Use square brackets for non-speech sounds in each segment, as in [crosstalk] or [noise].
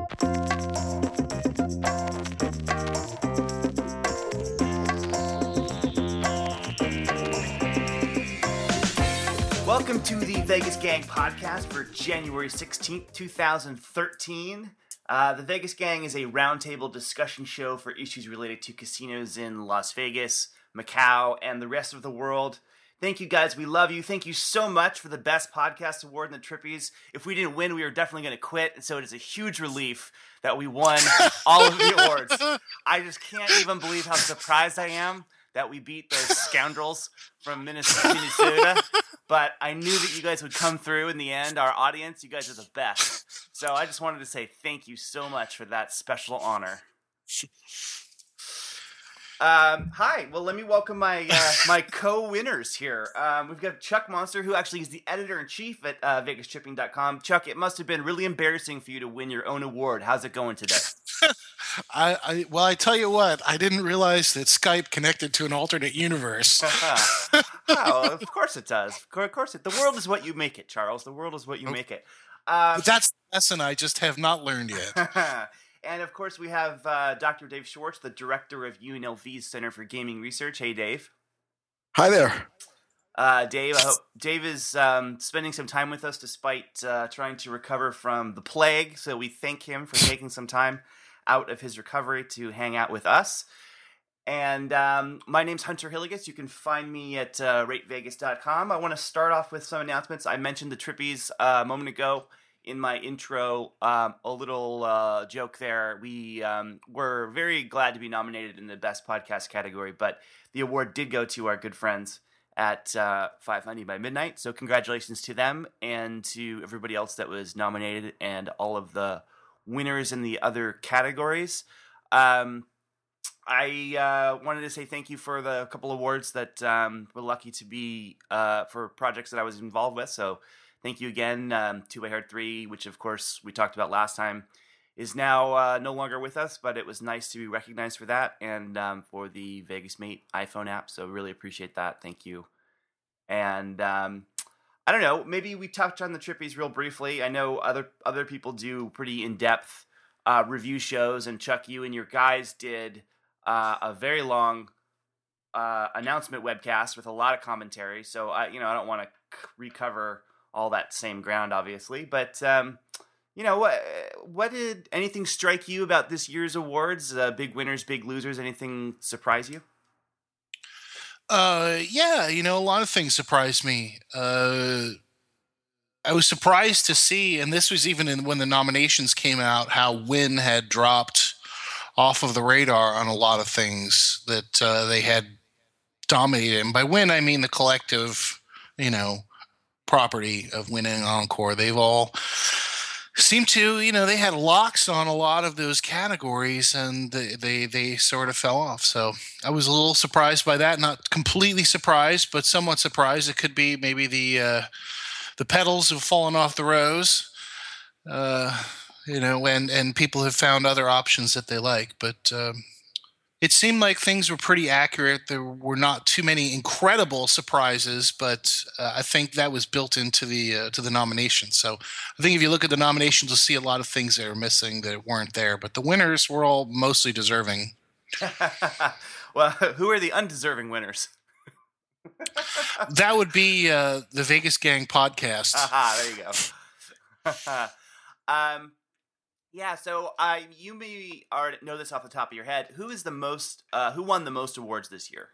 Welcome to the Vegas Gang podcast for January 16th, 2013. Uh, the Vegas Gang is a roundtable discussion show for issues related to casinos in Las Vegas, Macau, and the rest of the world. Thank you guys. We love you. Thank you so much for the best podcast award in the Trippies. If we didn't win, we were definitely going to quit. And so it is a huge relief that we won all of the [laughs] awards. I just can't even believe how surprised I am that we beat those scoundrels from Minnesota. But I knew that you guys would come through in the end. Our audience, you guys are the best. So I just wanted to say thank you so much for that special honor. [laughs] Um, hi. Well, let me welcome my uh, my co-winners here. Um, we've got Chuck Monster, who actually is the editor in chief at uh, VegasTripping.com. Chuck, it must have been really embarrassing for you to win your own award. How's it going today? [laughs] I, I well, I tell you what, I didn't realize that Skype connected to an alternate universe. [laughs] oh, of course it does. Of course it. The world is what you make it, Charles. The world is what you make it. Um, That's the lesson I just have not learned yet. [laughs] and of course, we have uh, Dr. Dave Schwartz, the director of UNLV's Center for Gaming Research. Hey, Dave. Hi there. Uh, Dave, I hope Dave is um, spending some time with us despite uh, trying to recover from the plague. So we thank him for taking some time out of his recovery to hang out with us. And um, my name's Hunter Hillegas. You can find me at uh, ratevegas.com. I want to start off with some announcements. I mentioned the Trippies uh, a moment ago in my intro. Um, a little uh, joke there. We um, were very glad to be nominated in the Best Podcast category, but the award did go to our good friends at uh, 590 by midnight. So congratulations to them and to everybody else that was nominated and all of the winners in the other categories. Um, I uh, wanted to say thank you for the couple awards that um, we're lucky to be uh, for projects that I was involved with. So thank you again um, to I Heard Three, which of course we talked about last time, is now uh, no longer with us, but it was nice to be recognized for that and um, for the Vegas Mate iPhone app. So really appreciate that. Thank you. And um, I don't know. Maybe we touched on the Trippies real briefly. I know other other people do pretty in depth uh, review shows, and Chuck, you and your guys did uh, a very long uh, announcement webcast with a lot of commentary. So I, you know, I don't want to c- recover all that same ground, obviously, but um, you know, what what did anything strike you about this year's awards? Uh, big winners, big losers. Anything surprise you? Uh, yeah, you know, a lot of things surprised me. Uh, I was surprised to see, and this was even in, when the nominations came out, how Wynn had dropped off of the radar on a lot of things that uh, they had dominated. And by Wynn, I mean the collective, you know, property of Wynn and Encore. They've all seem to, you know, they had locks on a lot of those categories, and they, they they sort of fell off. So I was a little surprised by that. Not completely surprised, but somewhat surprised. It could be maybe the uh, the petals have fallen off the rose, uh, you know, and and people have found other options that they like. But um, it seemed like things were pretty accurate. There were not too many incredible surprises, but uh, I think that was built into the uh, to the nominations. So I think if you look at the nominations, you'll see a lot of things that are missing that weren't there. But the winners were all mostly deserving. [laughs] well, [laughs] who are the undeserving winners? [laughs] that would be uh, the Vegas Gang podcast. Aha, there you go. um, yeah, so uh, you may already know this off the top of your head. Who is the most? Uh, who won the most awards this year?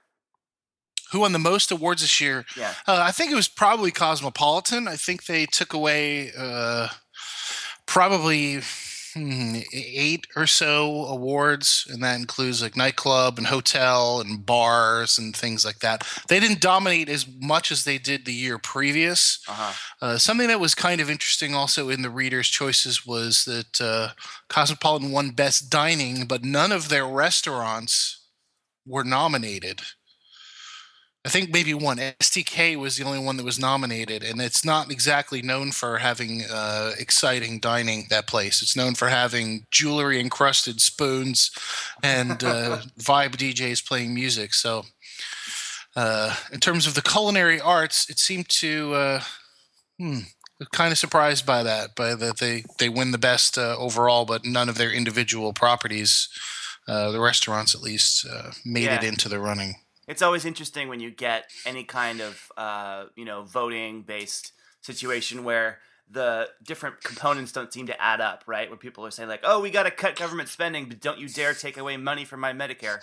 Who won the most awards this year? Yeah, uh, I think it was probably Cosmopolitan. I think they took away uh, probably eight or so awards, and that includes like nightclub and hotel and bars and things like that. They didn't dominate as much as they did the year previous. uh-huh. Uh, something that was kind of interesting also in the readers' choices was that uh, Cosmopolitan won Best Dining, but none of their restaurants were nominated. I think maybe one STK was the only one that was nominated, and it's not exactly known for having uh, exciting dining. That place, it's known for having jewelry encrusted spoons and uh, [laughs] vibe DJs playing music. So, uh, in terms of the culinary arts, it seemed to uh, hmm, kind of surprised by that, by that they they win the best uh, overall, but none of their individual properties, uh, the restaurants at least, uh, made Yeah. it into the running. It's always interesting when you get any kind of uh, you know voting based situation where the different components don't seem to add up, right? Where people are saying like, "Oh, we got to cut government spending, but don't you dare take away money from my Medicare."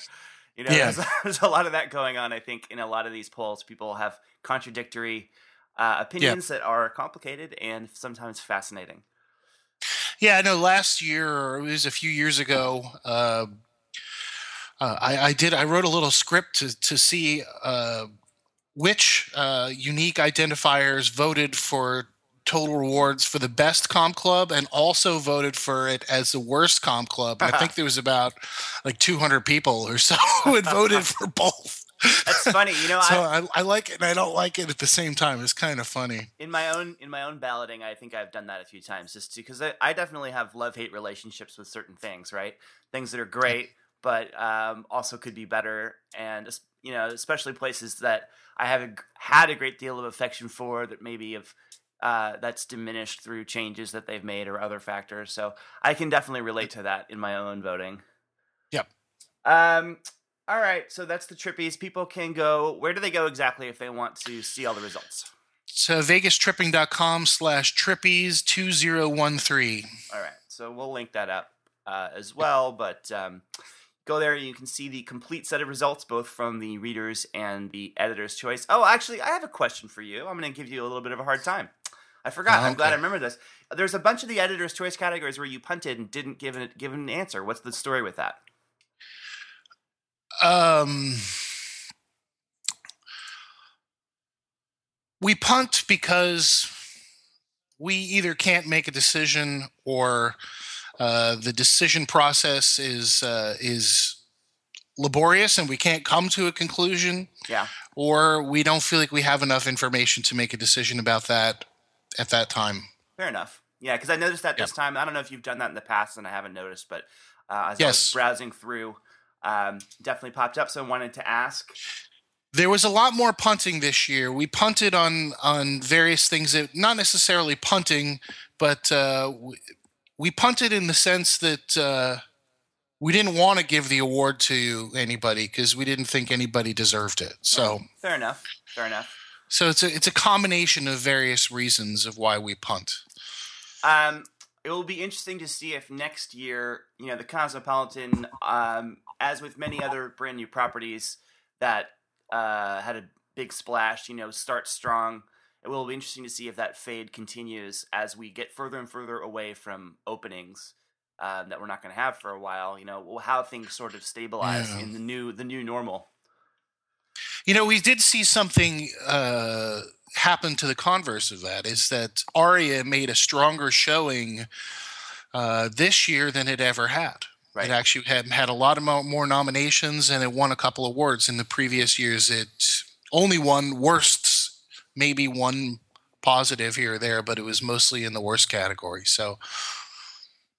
You know, Yeah. there's, [laughs] there's a lot of that going on. I think in a lot of these polls, people have contradictory uh, opinions that are complicated and sometimes fascinating. Yeah, I know. Last year, or it was a few years ago. Uh, uh, I, I did. I wrote a little script to to see uh, which uh, unique identifiers voted for total rewards for the best comp club, and also voted for it as the worst comp club. I think [laughs] there was about like 200 people or so [laughs] who had voted for both. That's funny, you know. [laughs] So I, I, I like it and I don't like it at the same time. It's kind of funny. in my own in my own balloting, I think I've done that a few times, just because I, I definitely have love hate relationships with certain things, right? Things that are great, but um, also could be better, and you know, especially places that I have a, had a great deal of affection for that maybe have. Uh, that's diminished through changes that they've made or other factors. So I can definitely relate to that in my own voting. Yep. Um. All right. So that's the trippies. People can go. Where do they go exactly if they want to see all the results? So vegastripping.com slash trippies 2013. All right, so we'll link that up uh, as well. But um, go there, and you can see the complete set of results, both from the readers and the editor's choice. Oh, actually, I have a question for you. I'm going to give you a little bit of a hard time. I forgot. I'm glad I remember this. There's a bunch of the editor's choice categories where you punted and didn't give an, give an answer. What's the story with that? Um, we punt because we either can't make a decision or uh, the decision process is uh, is laborious and we can't come to a conclusion, Yeah. or we don't feel like we have enough information to make a decision about that at that time. Fair enough. Yeah, because I noticed that this time. I don't know if you've done that in the past, and I haven't noticed, but uh, as I was Yes. browsing through, um, definitely popped up. So I wanted to ask. There was a lot more punting this year. We punted on on various things that not necessarily punting, but uh, we, punted in the sense that uh, we didn't want to give the award to anybody because we didn't think anybody deserved it. So Fair enough. Fair enough. so it's a it's a combination of various reasons of why we punt. Um, it will be interesting to see if next year, you know, the Cosmopolitan, um, as with many other brand new properties that uh, had a big splash, you know, starts strong. It will be interesting to see if that fade continues as we get further and further away from openings um, that we're not going to have for a while. You know, how things sort of stabilize Yeah. in the new the new normal. You know, we did see something uh, happen to the converse of that. Is that Aria made a stronger showing uh, this year than it ever had. Right. It actually had had a lot of more nominations, and it won a couple awards. In the previous years, it only won worsts, maybe one positive here or there, but it was mostly in the worst category. So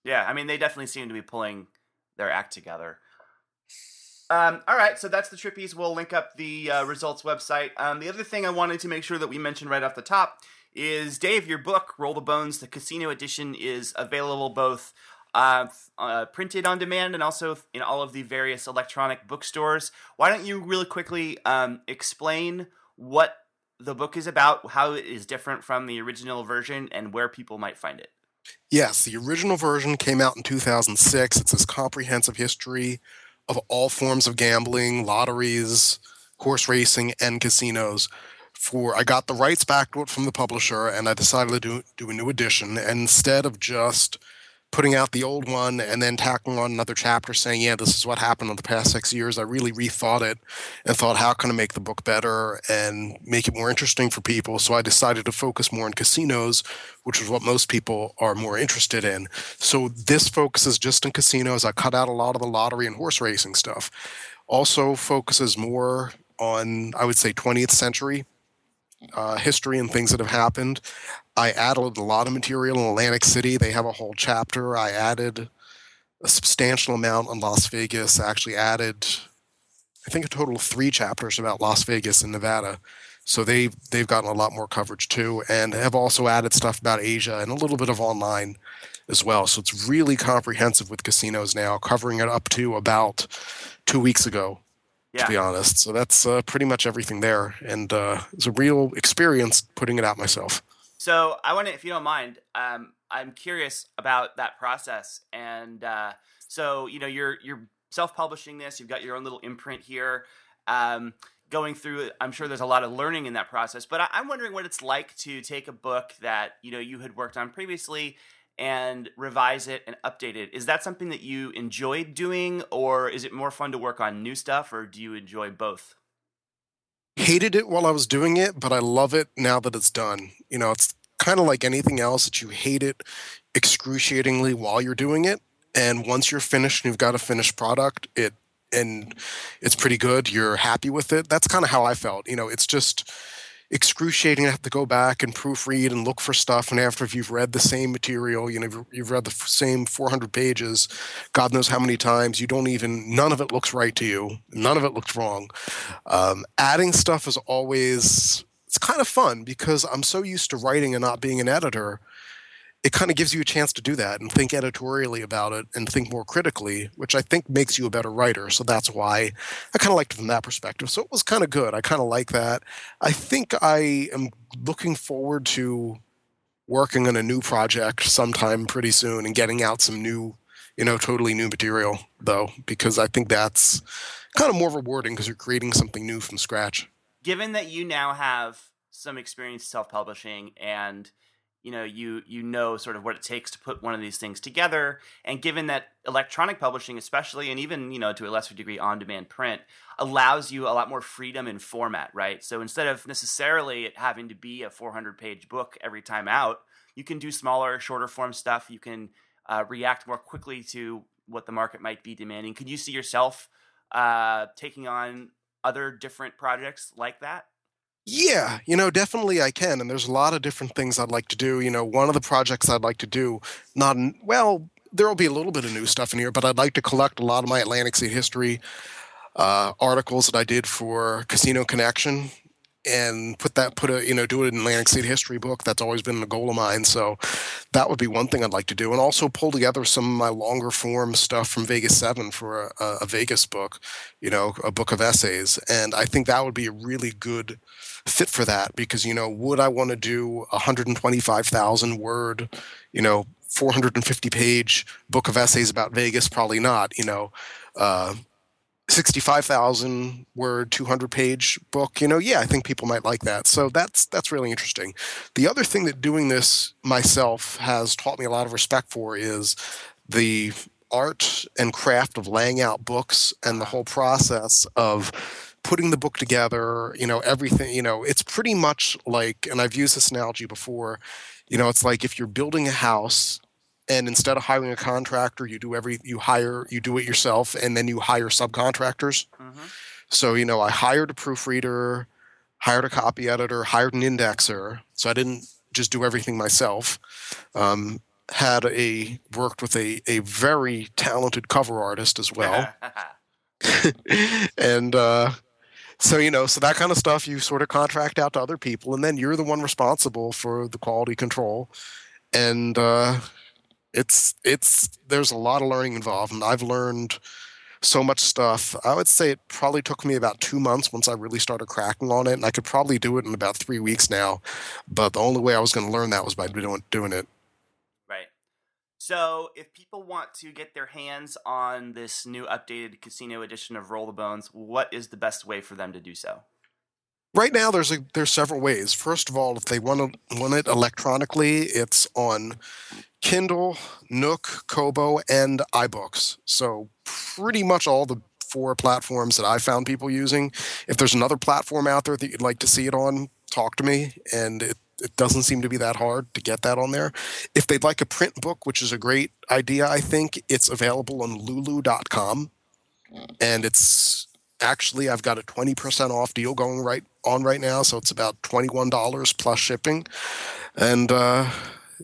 Yeah, I mean, they definitely seem to be pulling their act together. Um, all right, so that's the Trippies. We'll link up the uh, results website. Um, the other thing I wanted to make sure that we mentioned right off the top is Dave, your book, Roll the Bones, the Casino Edition, is available both uh, uh, printed on demand and also in all of the various electronic bookstores. Why don't you really quickly um, explain what the book is about, how it is different from the original version, and where people might find it? Yes, the original version came out in 2006. It's this comprehensive history of all forms of gambling, lotteries, horse racing, and casinos. For I got the rights back to it from the publisher, and I decided to do, do a new edition. And instead of just putting out the old one and then tacking on another chapter saying, "Yeah, this is what happened in the past six years," I really rethought it and thought, "How can I make the book better and make it more interesting for people?" So I decided to focus more on casinos, which is what most people are more interested in. So this focuses just on casinos. I cut out a lot of the lottery and horse racing stuff. Also focuses more on, I would say, 20th century uh, history and things that have happened. I added a lot of material in Atlantic City. They have a whole chapter. I added a substantial amount on Las Vegas. I actually added, I think, a total of three chapters about Las Vegas and Nevada. So they they've gotten a lot more coverage too, and have also added stuff about Asia and a little bit of online as well. So it's really comprehensive with casinos now, covering it up to about two weeks ago. Yeah. To be honest, so that's uh, pretty much everything there, and uh, it's a real experience putting it out myself. So I want to, if you don't mind, um, I'm curious about that process, and uh, so you know you're you're self-publishing this. You've got your own little imprint here. Um, going through i'm sure there's a lot of learning in that process but I, am wondering what it's like to take a book that you know you had worked on previously and revise it and update it. Is that something that you enjoyed doing, or is it more fun to work on new stuff, or do you enjoy both? Hated it while I was doing it, but I love it now that it's done. You know, it's kind of like anything else that you hate it excruciatingly while you're doing it. And once you're finished and you've got a finished product, it and it's pretty good, you're happy with it. That's kind of how I felt. You know, it's just excruciating to have to go back and proofread and look for stuff. And after if you've read the same material, you know, you've read the same 400 pages, God knows how many times, you don't even, none of it looks right to you. None of it looks wrong. Um, adding stuff is always, it's kind of fun because I'm so used to writing and not being an editor it kind of gives you a chance to do that and think editorially about it and think more critically, which I think makes you a better writer. So that's why I kind of liked it from that perspective. So it was kind of good. I kind of like that. I think I am looking forward to working on a new project sometime pretty soon and getting out some new, you know, totally new material though, because I think that's kind of more rewarding because you're creating something new from scratch. Given that you now have some experience self-publishing and you know you you know sort of what it takes to put one of these things together. And given that electronic publishing especially and even you know to a lesser degree on demand print allows you a lot more freedom in format right? So instead of necessarily it having to be a 400 page book every time out you can do smaller shorter form stuff. You can uh, react more quickly to what the market might be demanding. Could you see yourself uh, taking on other different projects like that yeah, you know, definitely I can. And there's a lot of different things I'd like to do. You know, one of the projects I'd like to do, not, well, there will be a little bit of new stuff in here, but I'd like to collect a lot of my Atlantic State history uh, articles that I did for Casino Connection and put that put a you know do it in Atlantic City history book. That's always been a goal of mine. So that would be one thing I'd like to do, and also pull together some of my longer form stuff from Vegas Seven for a, a Vegas book, you know, a book of essays. And I think that would be a really good fit for that because you know would I want to do a 125,000 word, you know, 450 page book of essays about Vegas? Probably not. You know. Uh, 65,000 word 200 page book you know? Yeah i think people might like that. So that's that's really interesting. The other thing that doing this myself has taught me a lot of respect for is the art and craft of laying out books and the whole process of putting the book together, you know, everything, you know, it's pretty much like, and I've used this analogy before, you know, it's like if you're building a house and instead of hiring a contractor, you do every, you hire, you do it yourself and then you hire subcontractors. Mm-hmm. So, you know, I hired a proofreader, hired a copy editor, hired an indexer. So I didn't just do everything myself. Um, had a worked with a, a very talented cover artist as well. [laughs] [laughs] and uh, so you know so that kind of stuff you sort of contract out to other people and then you're the one responsible for the quality control and uh, it's it's there's a lot of learning involved and i've learned so much stuff i would say it probably took me about two months once i really started cracking on it and i could probably do it in about three weeks now but the only way i was going to learn that was by doing, doing it Right. so, if people want to get their hands on this new updated casino edition of Roll the Bones, what is the best way for them to do so? Right now, there's a, there's several ways. First of all, if they want to want it electronically, it's on Kindle, Nook, Kobo, and iBooks. So pretty much all the four platforms that I found people using. If there's another platform out there that you'd like to see it on, talk to me, and it, it doesn't seem to be that hard to get that on there. If they'd like a print book, which is a great idea, I think it's available on lulu.com. And it's actually, I've got a 20% off deal going right on right now. So it's about $21 plus shipping. And, uh,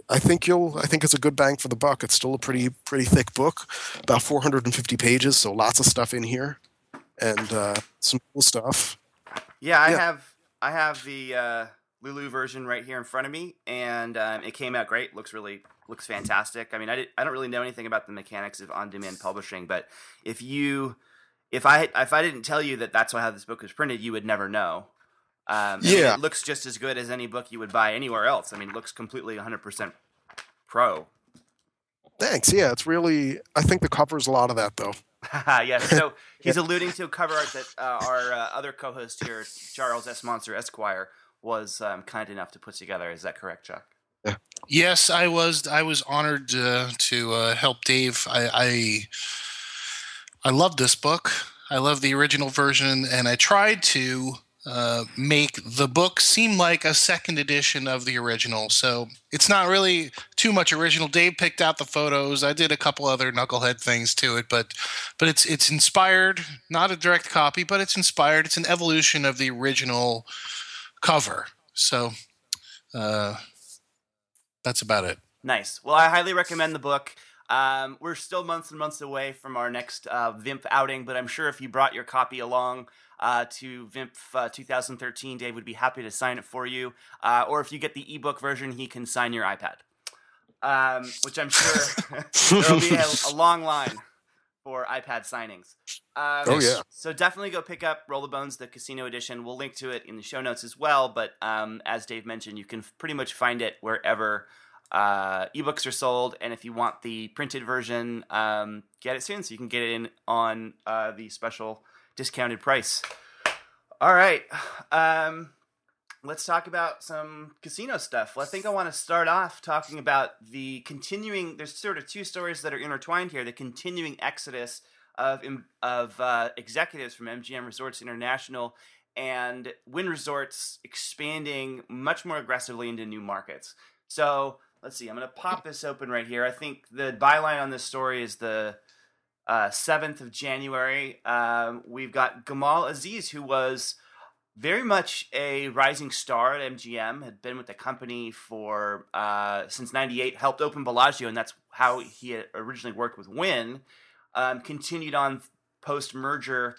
I think you'll. I think it's a good bang for the buck. It's still a pretty pretty thick book, about 450 pages, so lots of stuff in here, and uh, some cool stuff. Yeah, I yeah. have I have the uh, Lulu version right here in front of me, and um, it came out great. Looks really looks fantastic. I mean, I, did, I don't really know anything about the mechanics of on-demand publishing, but if you if I if I didn't tell you that that's how this book was printed, you would never know. Um, Yeah. it looks just as good as any book you would buy anywhere else. I mean, it looks completely 100% pro. Thanks. Yeah, it's really. I think the covers a lot of that though. [laughs] yes. So [laughs] he's alluding to a cover art that uh, our uh, other co-host here, Charles S. Monster Esquire, was um, kind enough to put together. Is that correct, Chuck? Yes, I was. I was honored uh, to uh, help Dave. I, I I love this book. I love the original version, and I tried to uh, make the book seem like a second edition of the original. So it's not really too much original. Dave picked out the photos. I did a couple other knucklehead things to it, but but it's it's inspired, not a direct copy, but it's inspired. It's an evolution of the original cover. So. Uh, that's about it. Nice. Well, I highly recommend the book. Um, we're still months and months away from our next uh, VIMP outing, but I'm sure if you brought your copy along uh, to VIMP uh, 2013, Dave would be happy to sign it for you. Uh, or if you get the ebook version, he can sign your iPad, um, which I'm sure [laughs] there will be a, a long line for iPad signings. Um, Oh, yeah. So definitely go pick up Roll the Bones, the Casino Edition. We'll link to it in the show notes as well. But um, as Dave mentioned, you can pretty much find it wherever uh, ebooks are sold. And if you want the printed version, um, get it soon so you can get it in on uh, the special discounted price. All right. Um, let's talk about some casino stuff. Well, I think I want to start off talking about the continuing. There's sort of two stories that are intertwined here: the continuing exodus of of uh, executives from MGM Resorts International and Wynn Resorts expanding much more aggressively into new markets. So let's see. I'm going to pop this open right here. I think the byline on this story is the uh, 7th of January. Um, we've got Gamal Aziz, who was very much a rising star at MGM, had been with the company for uh, since '98, helped open Bellagio, and that's how he had originally worked with Wynn. Um, continued on post merger,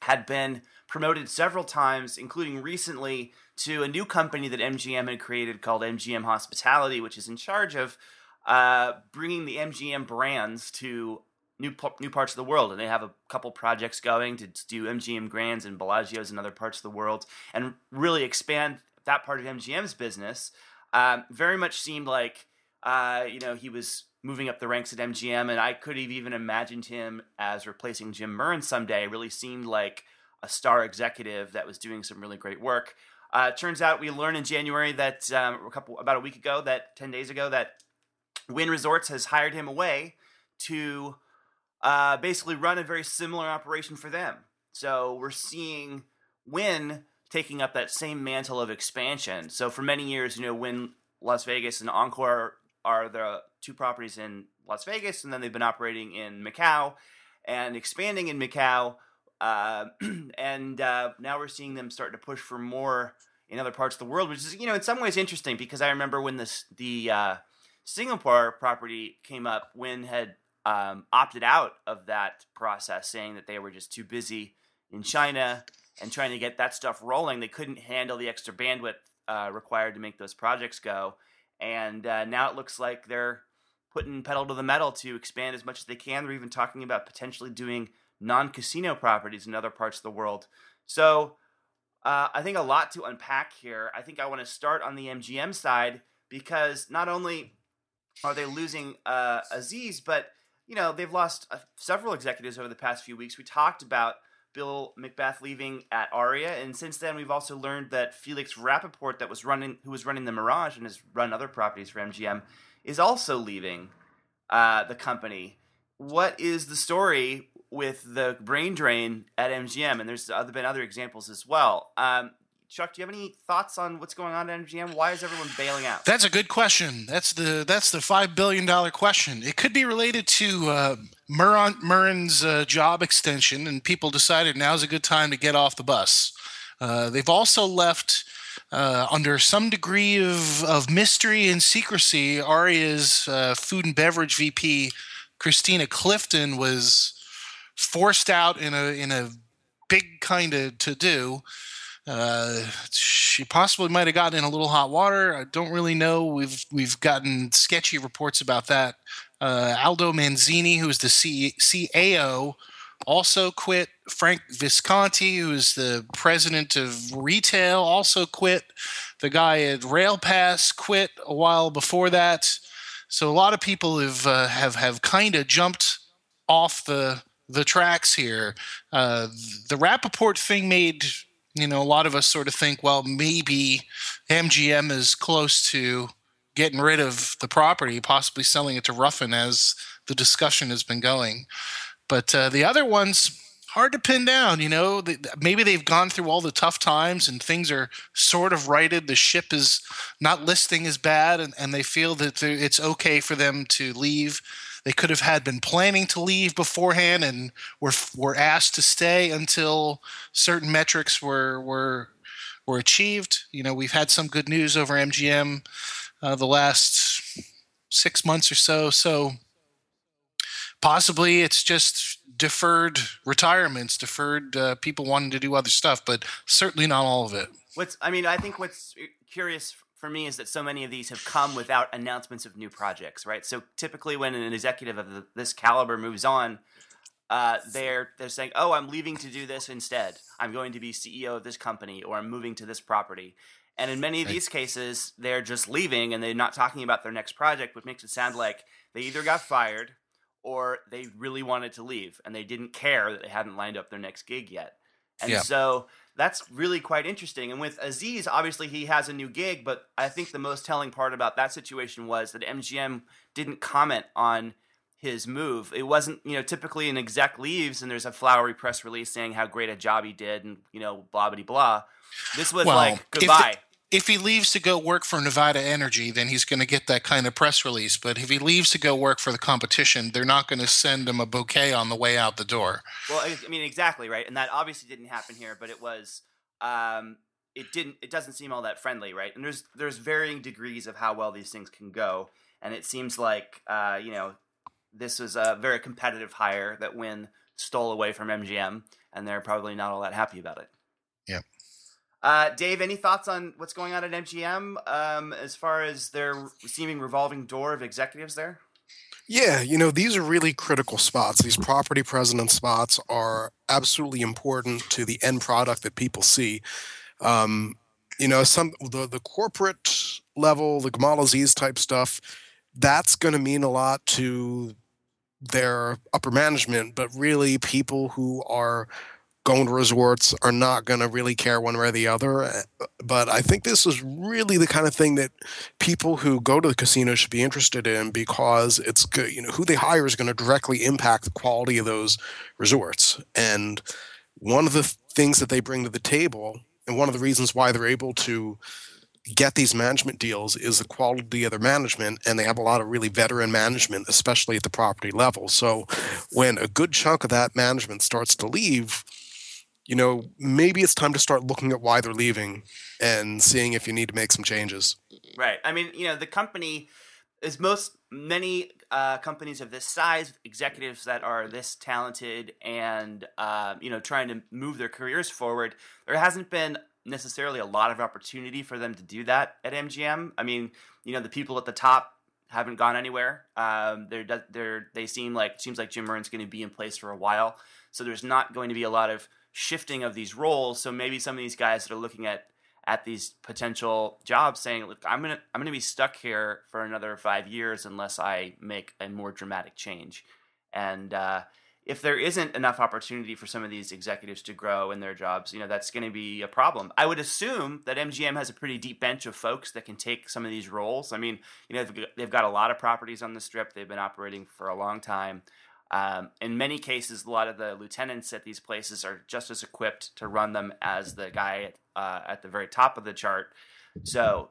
had been promoted several times, including recently to a new company that MGM had created called MGM Hospitality, which is in charge of uh, bringing the MGM brands to new new parts of the world, and they have a couple projects going to do MGM Grands and Bellagios in other parts of the world, and really expand that part of MGM's business. Um, very much seemed like uh, you know he was moving up the ranks at MGM, and I could have even imagined him as replacing Jim Murren someday. It really seemed like a star executive that was doing some really great work. Uh, turns out we learned in January that um, a couple about a week ago, that ten days ago, that Wynn Resorts has hired him away to uh, basically run a very similar operation for them. So we're seeing Wynn taking up that same mantle of expansion. So for many years, you know, Wynn Las Vegas and Encore are the two properties in Las Vegas, and then they've been operating in Macau and expanding in Macau. Uh, [clears throat] and uh, now we're seeing them start to push for more in other parts of the world, which is, you know, in some ways interesting because I remember when this the uh, Singapore property came up, Wynn had um, opted out of that process, saying that they were just too busy in China and trying to get that stuff rolling. They couldn't handle the extra bandwidth uh, required to make those projects go. And uh, now it looks like they're putting pedal to the metal to expand as much as they can. They're even talking about potentially doing non casino properties in other parts of the world. So uh, I think a lot to unpack here. I think I want to start on the MGM side because not only are they losing uh, Aziz, but you know they've lost uh, several executives over the past few weeks. We talked about Bill McBeath leaving at Aria, and since then we've also learned that Felix Rappaport, that was running, who was running the Mirage and has run other properties for MGM, is also leaving uh, the company. What is the story with the brain drain at MGM? And there's other, been other examples as well. Um, Chuck, do you have any thoughts on what's going on at MGM? Why is everyone bailing out? That's a good question. That's the that's the five billion dollar question. It could be related to uh, Murren, Murren's uh, job extension, and people decided now's a good time to get off the bus. Uh, they've also left uh, under some degree of, of mystery and secrecy. Aria's uh, food and beverage VP, Christina Clifton, was forced out in a in a big kind of to do. Uh, she possibly might have gotten in a little hot water. I don't really know. We've we've gotten sketchy reports about that. Uh, Aldo Manzini, who is the C- CAO, also quit. Frank Visconti, who is the president of retail, also quit. The guy at RailPass quit a while before that. So a lot of people have uh, have have kind of jumped off the the tracks here. Uh, the Rappaport thing made you know a lot of us sort of think, well, maybe MGM is close to getting rid of the property, possibly selling it to Ruffin as the discussion has been going. But uh, the other ones, hard to pin down. You know, maybe they've gone through all the tough times and things are sort of righted. The ship is not listing as bad, and, and they feel that it's okay for them to leave. They could have had been planning to leave beforehand and were were asked to stay until certain metrics were were were achieved. You know, we've had some good news over MGM uh, the last six months or so. So possibly it's just deferred retirements, deferred uh, people wanting to do other stuff, but certainly not all of it. What's I mean, I think what's curious for me is that so many of these have come without announcements of new projects, right? So typically, when an executive of the, this caliber moves on, uh, they're they're saying, "Oh, I'm leaving to do this instead. I'm going to be CEO of this company, or I'm moving to this property." And in many of these cases, they're just leaving and they're not talking about their next project, which makes it sound like they either got fired or they really wanted to leave and they didn't care that they hadn't lined up their next gig yet. And yeah. so that's really quite interesting. And with Aziz, obviously he has a new gig, but I think the most telling part about that situation was that MGM didn't comment on his move. It wasn't, you know, typically an exec leaves and there's a flowery press release saying how great a job he did and, you know, blah, blah, blah. This was well, like, goodbye if he leaves to go work for Nevada Energy, then he's going to get that kind of press release. But if he leaves to go work for the competition, they're not going to send him a bouquet on the way out the door. Well, I mean, exactly right, and that obviously didn't happen here, but it was. Um, it didn't. It doesn't seem all that friendly, right? And there's there's varying degrees of how well these things can go, and it seems like uh, you know this was a very competitive hire that Wynn stole away from MGM, and they're probably not all that happy about it. Uh, Dave, any thoughts on what's going on at MGM um, as far as their seeming revolving door of executives there? Yeah, you know, these are really critical spots. These property president spots are absolutely important to the end product that people see. Um, you know, some the, the corporate level, the Gamal Aziz type stuff, that's going to mean a lot to their upper management, but really people who are going to resorts are not going to really care one way or the other. Eh, but I think this is really the kind of thing that people who go to the casino should be interested in because it's good. You know, who they hire is going to directly impact the quality of those resorts. And one of the things that they bring to the table, and one of the reasons why they're able to get these management deals is the quality of their management and they have a lot of really veteran management especially at the property level so when a good chunk of that management starts to leave you know, maybe it's time to start looking at why they're leaving and seeing if you need to make some changes. Right. I mean, you know, the company is most many uh, companies of this size, executives that are this talented and uh, you know trying to move their careers forward. There hasn't been necessarily a lot of opportunity for them to do that at MGM. I mean, you know, the people at the top haven't gone anywhere. Um, they're they're they seem like seems like Jim Murren's going to be in place for a while, so there's not going to be a lot of shifting of these roles. So maybe some of these guys that are looking at at these potential jobs saying, "Look, I'm gonna I'm gonna be stuck here for another five years unless I make a more dramatic change." And uh, if there isn't enough opportunity for some of these executives to grow in their jobs, you know that's going to be a problem. I would assume that MGM has a pretty deep bench of folks that can take some of these roles. I mean, you know, they've got a lot of properties on the strip. They've been operating for a long time. Um, in many cases, a lot of the lieutenants at these places are just as equipped to run them as the guy uh, at the very top of the chart. So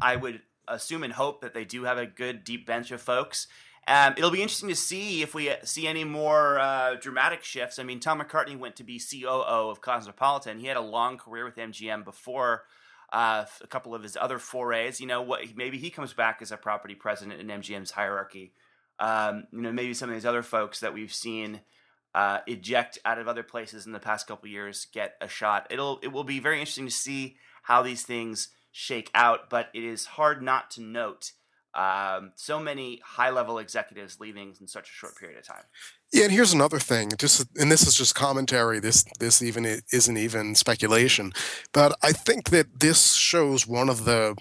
I would assume and hope that they do have a good deep bench of folks. Um, it'll be interesting to see if we see any more uh, dramatic shifts. I mean, Tom McCartney went to be COO of Cosmopolitan. He had a long career with MGM before uh, a couple of his other forays. You know, what maybe he comes back as a property president in MGM's hierarchy. Um, you know, maybe some of these other folks that we've seen uh, eject out of other places in the past couple years get a shot. It'll it will be very interesting to see how these things shake out, but it is hard not to note um, so many high level executives leaving in such a short period of time. Yeah, and here's another thing. Just and this is just commentary. This this even isn't even speculation, but I think that this shows one of the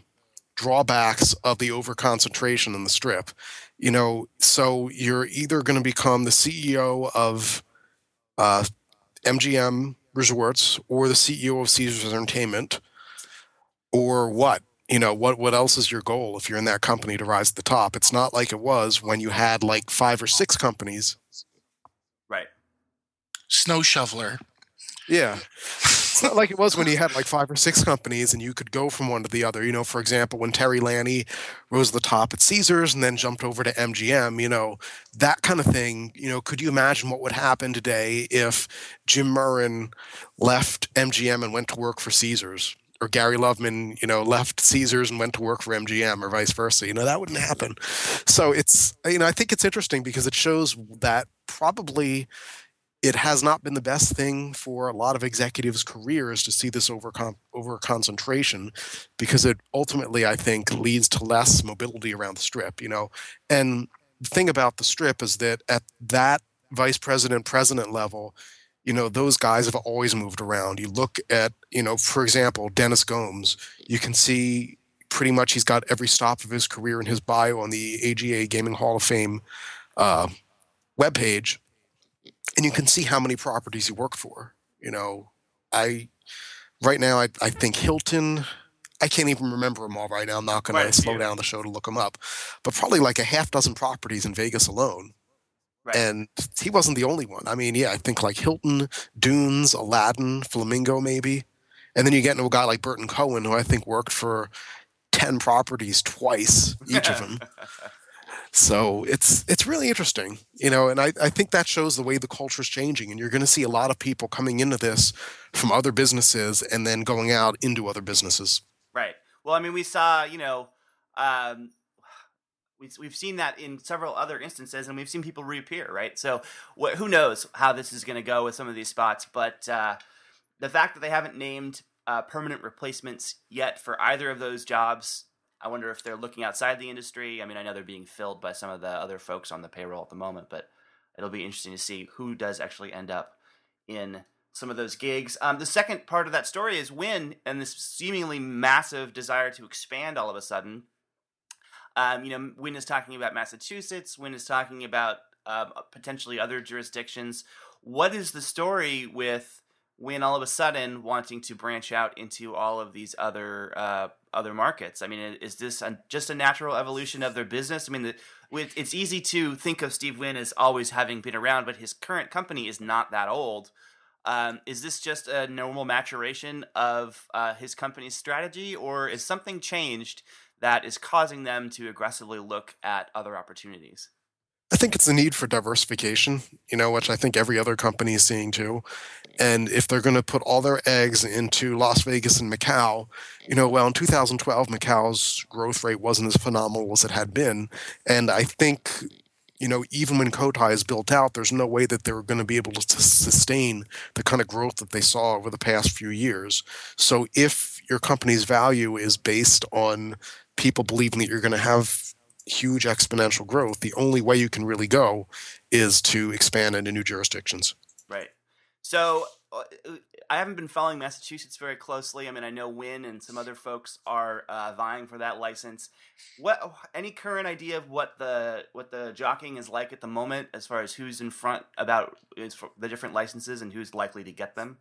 drawbacks of the overconcentration in the strip. You know, so you're either going to become the CEO of uh, MGM Resorts or the CEO of Caesars Entertainment, or what? You know, what what else is your goal if you're in that company to rise to the top? It's not like it was when you had like five or six companies. Right. Snow shoveler. Yeah. It's [laughs] not like it was when you had like five or six companies and you could go from one to the other. You know, for example, when Terry Lanni rose to the top at Caesars and then jumped over to MGM, you know, that kind of thing. You know, could you imagine what would happen today if Jim Murren left MGM and went to work for Caesars? Or Gary Loveman, you know, left Caesars and went to work for MGM, or vice versa. You know, that wouldn't happen. So it's, you know, I think it's interesting because it shows that probably it has not been the best thing for a lot of executives' careers to see this over over concentration, because it ultimately, I think, leads to less mobility around the strip. You know, and the thing about the strip is that at that vice president president level, you know, those guys have always moved around. You look at, you know, for example, Dennis Gomes. You can see pretty much he's got every stop of his career in his bio on the AGA Gaming Hall of Fame uh, webpage and you can see how many properties you work for. You know, I right now I, I think Hilton. I can't even remember them all right now. I'm not going right, to slow yeah. down the show to look them up, but probably like a half dozen properties in Vegas alone. Right. And he wasn't the only one. I mean, yeah, I think like Hilton, Dunes, Aladdin, Flamingo, maybe. And then you get into a guy like Burton Cohen, who I think worked for 10 properties twice, each of [laughs] them. So it's it's really interesting, you know, and I, I think that shows the way the culture is changing, and you're going to see a lot of people coming into this from other businesses and then going out into other businesses. Right. Well, I mean, we saw, you know, um, we've we've seen that in several other instances, and we've seen people reappear, right? So wh- who knows how this is going to go with some of these spots, but uh, the fact that they haven't named uh, permanent replacements yet for either of those jobs I wonder if they're looking outside the industry. I mean, I know they're being filled by some of the other folks on the payroll at the moment, but it'll be interesting to see who does actually end up in some of those gigs. Um, the second part of that story is Wynn and this seemingly massive desire to expand all of a sudden. Um, you know, Wynn is talking about Massachusetts. Wynn is talking about uh, potentially other jurisdictions. What is the story with Wynn all of a sudden wanting to branch out into all of these other uh, other markets? I mean, is this a, just a natural evolution of their business? I mean, the, it's easy to think of Steve Wynn as always having been around, but his current company is not that old. Um, is this just a normal maturation of uh, his company's strategy, or is something changed that is causing them to aggressively look at other opportunities? I think it's the need for diversification, you know, which I think every other company is seeing too. And if they're going to put all their eggs into Las Vegas and Macau, you know, well, in 2012, Macau's growth rate wasn't as phenomenal as it had been. And I think, you know, even when Cotai is built out, there's no way that they're going to be able to sustain the kind of growth that they saw over the past few years. So if your company's value is based on people believing that you're going to have huge exponential growth, the only way you can really go is to expand into new jurisdictions. Right. So uh, I haven't been following Massachusetts very closely. I mean, I know Wynn and some other folks are uh, vying for that license. What any current idea of what the what the jockeying is like at the moment, as far as who's in front about the different licenses and who's likely to get them?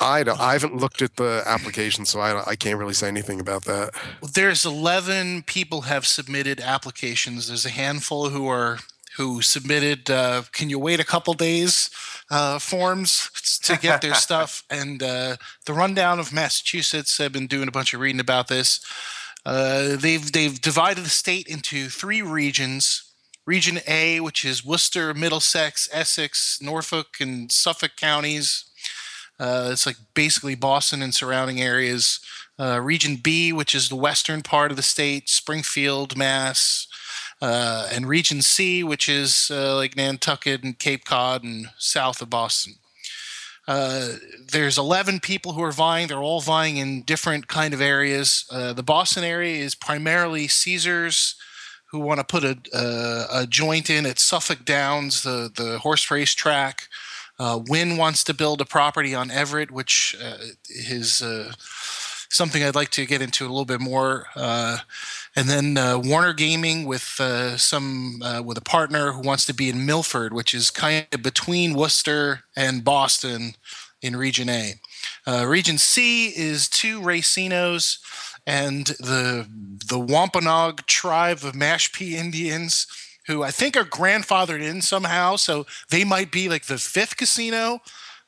I don't. I haven't looked at the application, so I I can't really say anything about that. Well, there's 11 people have submitted applications. There's a handful who are who submitted. Uh, can you wait a couple days? Uh, forms to get their [laughs] stuff. And uh, the rundown of Massachusetts. I've been doing a bunch of reading about this. Uh, they've they've divided the state into three regions. Region A, which is Worcester, Middlesex, Essex, Norfolk, and Suffolk counties. Uh, it's like basically Boston and surrounding areas. Uh, region B, which is the western part of the state, Springfield, Mass. Uh, and Region C, which is uh, like Nantucket and Cape Cod and south of Boston. Uh, there's 11 people who are vying. They're all vying in different kind of areas. Uh, the Boston area is primarily Caesars, who want to put a, a, a, joint in at Suffolk Downs, the, the horse race track. Uh, Wynn wants to build a property on Everett, which uh, is uh, something I'd like to get into a little bit more. Uh, and then uh, Warner Gaming with uh, some with a partner who wants to be in Milford, which is kind of between Worcester and Boston in Region A. Region C is two racinos and the the Wampanoag tribe of Mashpee Indians who I think are grandfathered in somehow. So they might be like the fifth casino.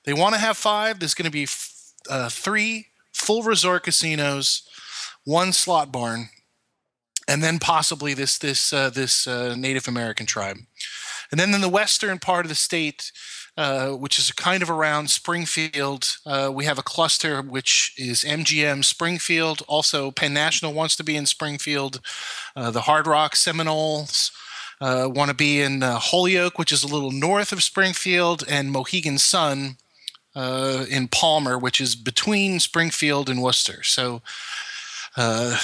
They want to have five. There's going to be uh, three full resort casinos, one slot barn, and then possibly this this uh, this uh, Native American tribe. And then in the western part of the state, uh, which is kind of around Springfield. Uh, we have a cluster which is MGM Springfield. Also, Penn National wants to be in Springfield. Uh, the Hard Rock Seminoles uh, want to be in uh, Holyoke, which is a little north of Springfield, and Mohegan Sun uh, in Palmer, which is between Springfield and Worcester. So uh,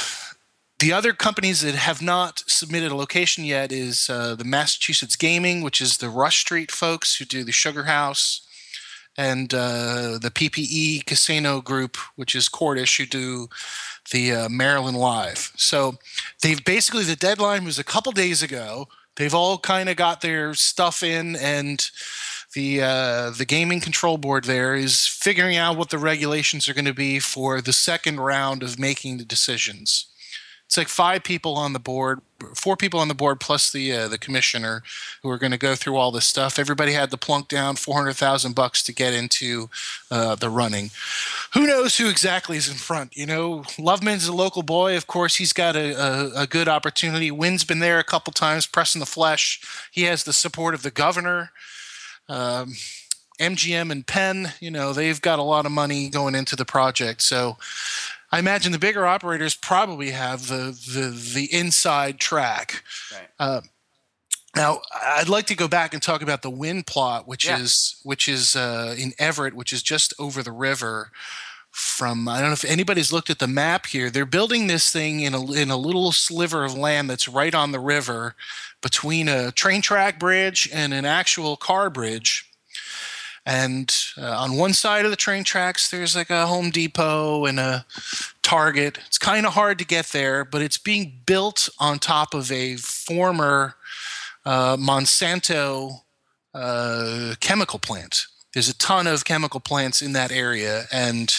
the other companies that have not submitted a location yet is uh, the Massachusetts Gaming, which is the Rush Street folks who do the Sugar House, and uh, the PPE Casino Group, which is Cordish, who do the Maryland Live. So they've basically the deadline was a couple days ago they've all kind of got their stuff in and the uh, the gaming control board there is figuring out what the regulations are going to be for the second round of making the decisions. It's like five people on the board, four people on the board plus the uh, the commissioner who are going to go through all this stuff. Everybody had to plunk down four hundred thousand bucks to get into uh, the running. Who knows who exactly is in front? You know, Loveman's a local boy. Of course, he's got a, a, a good opportunity. Wynn's been there a couple times, pressing the flesh. He has the support of the governor. Um, MGM and Penn, you know, they've got a lot of money going into the project. So I imagine the bigger operators probably have the the, the inside track. Right. Uh, now, I'd like to go back and talk about the Wynn plot, which yeah. is which is uh, in Everett, which is just over the river from. I don't know if anybody's looked at the map here. They're building this thing in a in a little sliver of land that's right on the river, between a train track bridge and an actual car bridge. And uh, on one side of the train tracks, there's like a Home Depot and a Target. It's kind of hard to get there, but it's being built on top of a former uh, Monsanto uh, chemical plant. There's a ton of chemical plants in that area, and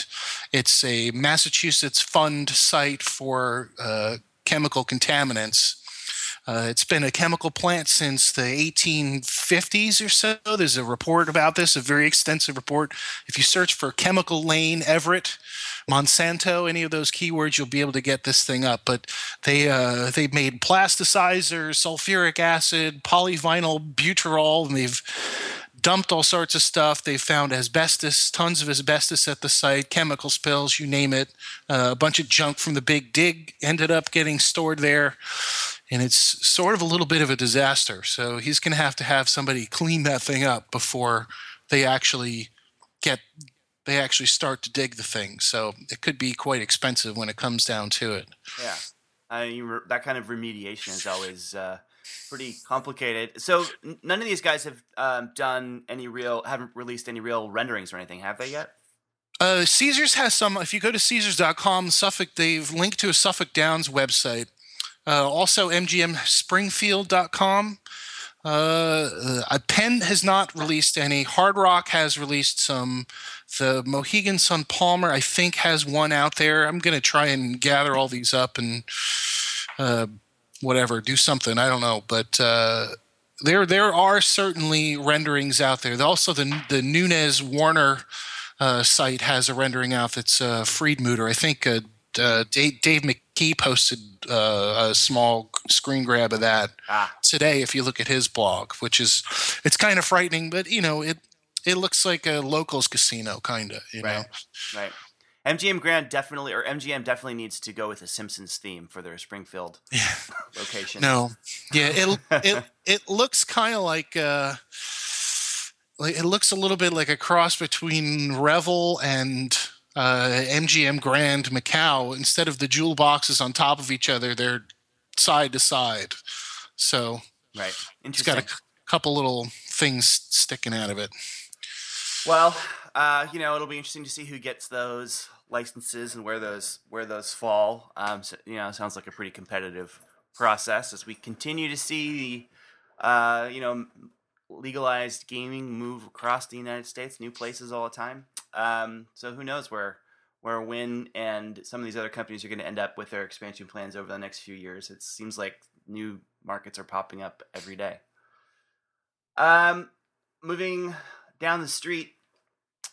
it's a Massachusetts fund site for uh, chemical contaminants uh, it's been a chemical plant since the 1850s or so. There's a report about this, a very extensive report. If you search for chemical lane Everett, Monsanto, any of those keywords, you'll be able to get this thing up. But they uh, they made plasticizers, sulfuric acid, polyvinyl butyral, and they've dumped all sorts of stuff. They found asbestos, tons of asbestos at the site, chemical spills, you name it. Uh, a bunch of junk from the big dig ended up getting stored there and it's sort of a little bit of a disaster. So he's going to have to have somebody clean that thing up before they actually get they actually start to dig the thing. So it could be quite expensive when it comes down to it. Yeah, I mean that kind of remediation is always uh, pretty complicated. So none of these guys have um, done any real haven't released any real renderings or anything, have they yet? Uh, Caesars has some. If you go to Caesars.com, Suffolk, they've linked to a Suffolk Downs website uh, also, MGMSpringfield.com. Uh, Penn has not released any. Hard Rock has released some. The Mohegan Sun Palmer, I think, has one out there. I'm going to try and gather all these up and uh, whatever, do something. I don't know, but uh, there there are certainly renderings out there. Also, the the Nunez Warner uh, site has a rendering out that's uh, Friedmutter. I think uh, uh, Dave, Dave McKee posted uh, a small screen grab of that ah. today. If you look at his blog, which is it's kind of frightening, but you know it it looks like a locals casino, kind of. You right. know, right. MGM Grand definitely, or MGM definitely needs to go with a Simpsons theme for their Springfield [laughs] yeah. location. No, yeah, it [laughs] it it looks kind of like uh, like it looks a little bit like a cross between Revel and uh, MGM Grand Macau. Instead of the jewel boxes on top of each other, they're side to side. So right, it's got a c- couple little things sticking out of it. Well, uh, you know, it'll be interesting to see who gets those licenses and where those where those fall. Um, so, you know, sounds like a pretty competitive process as we continue to see the, uh, you know, legalized gaming move across the United States, new places all the time. Um, so who knows where where Wynn and some of these other companies are going to end up with their expansion plans over the next few years. It seems like new markets are popping up every day. Um, moving down the street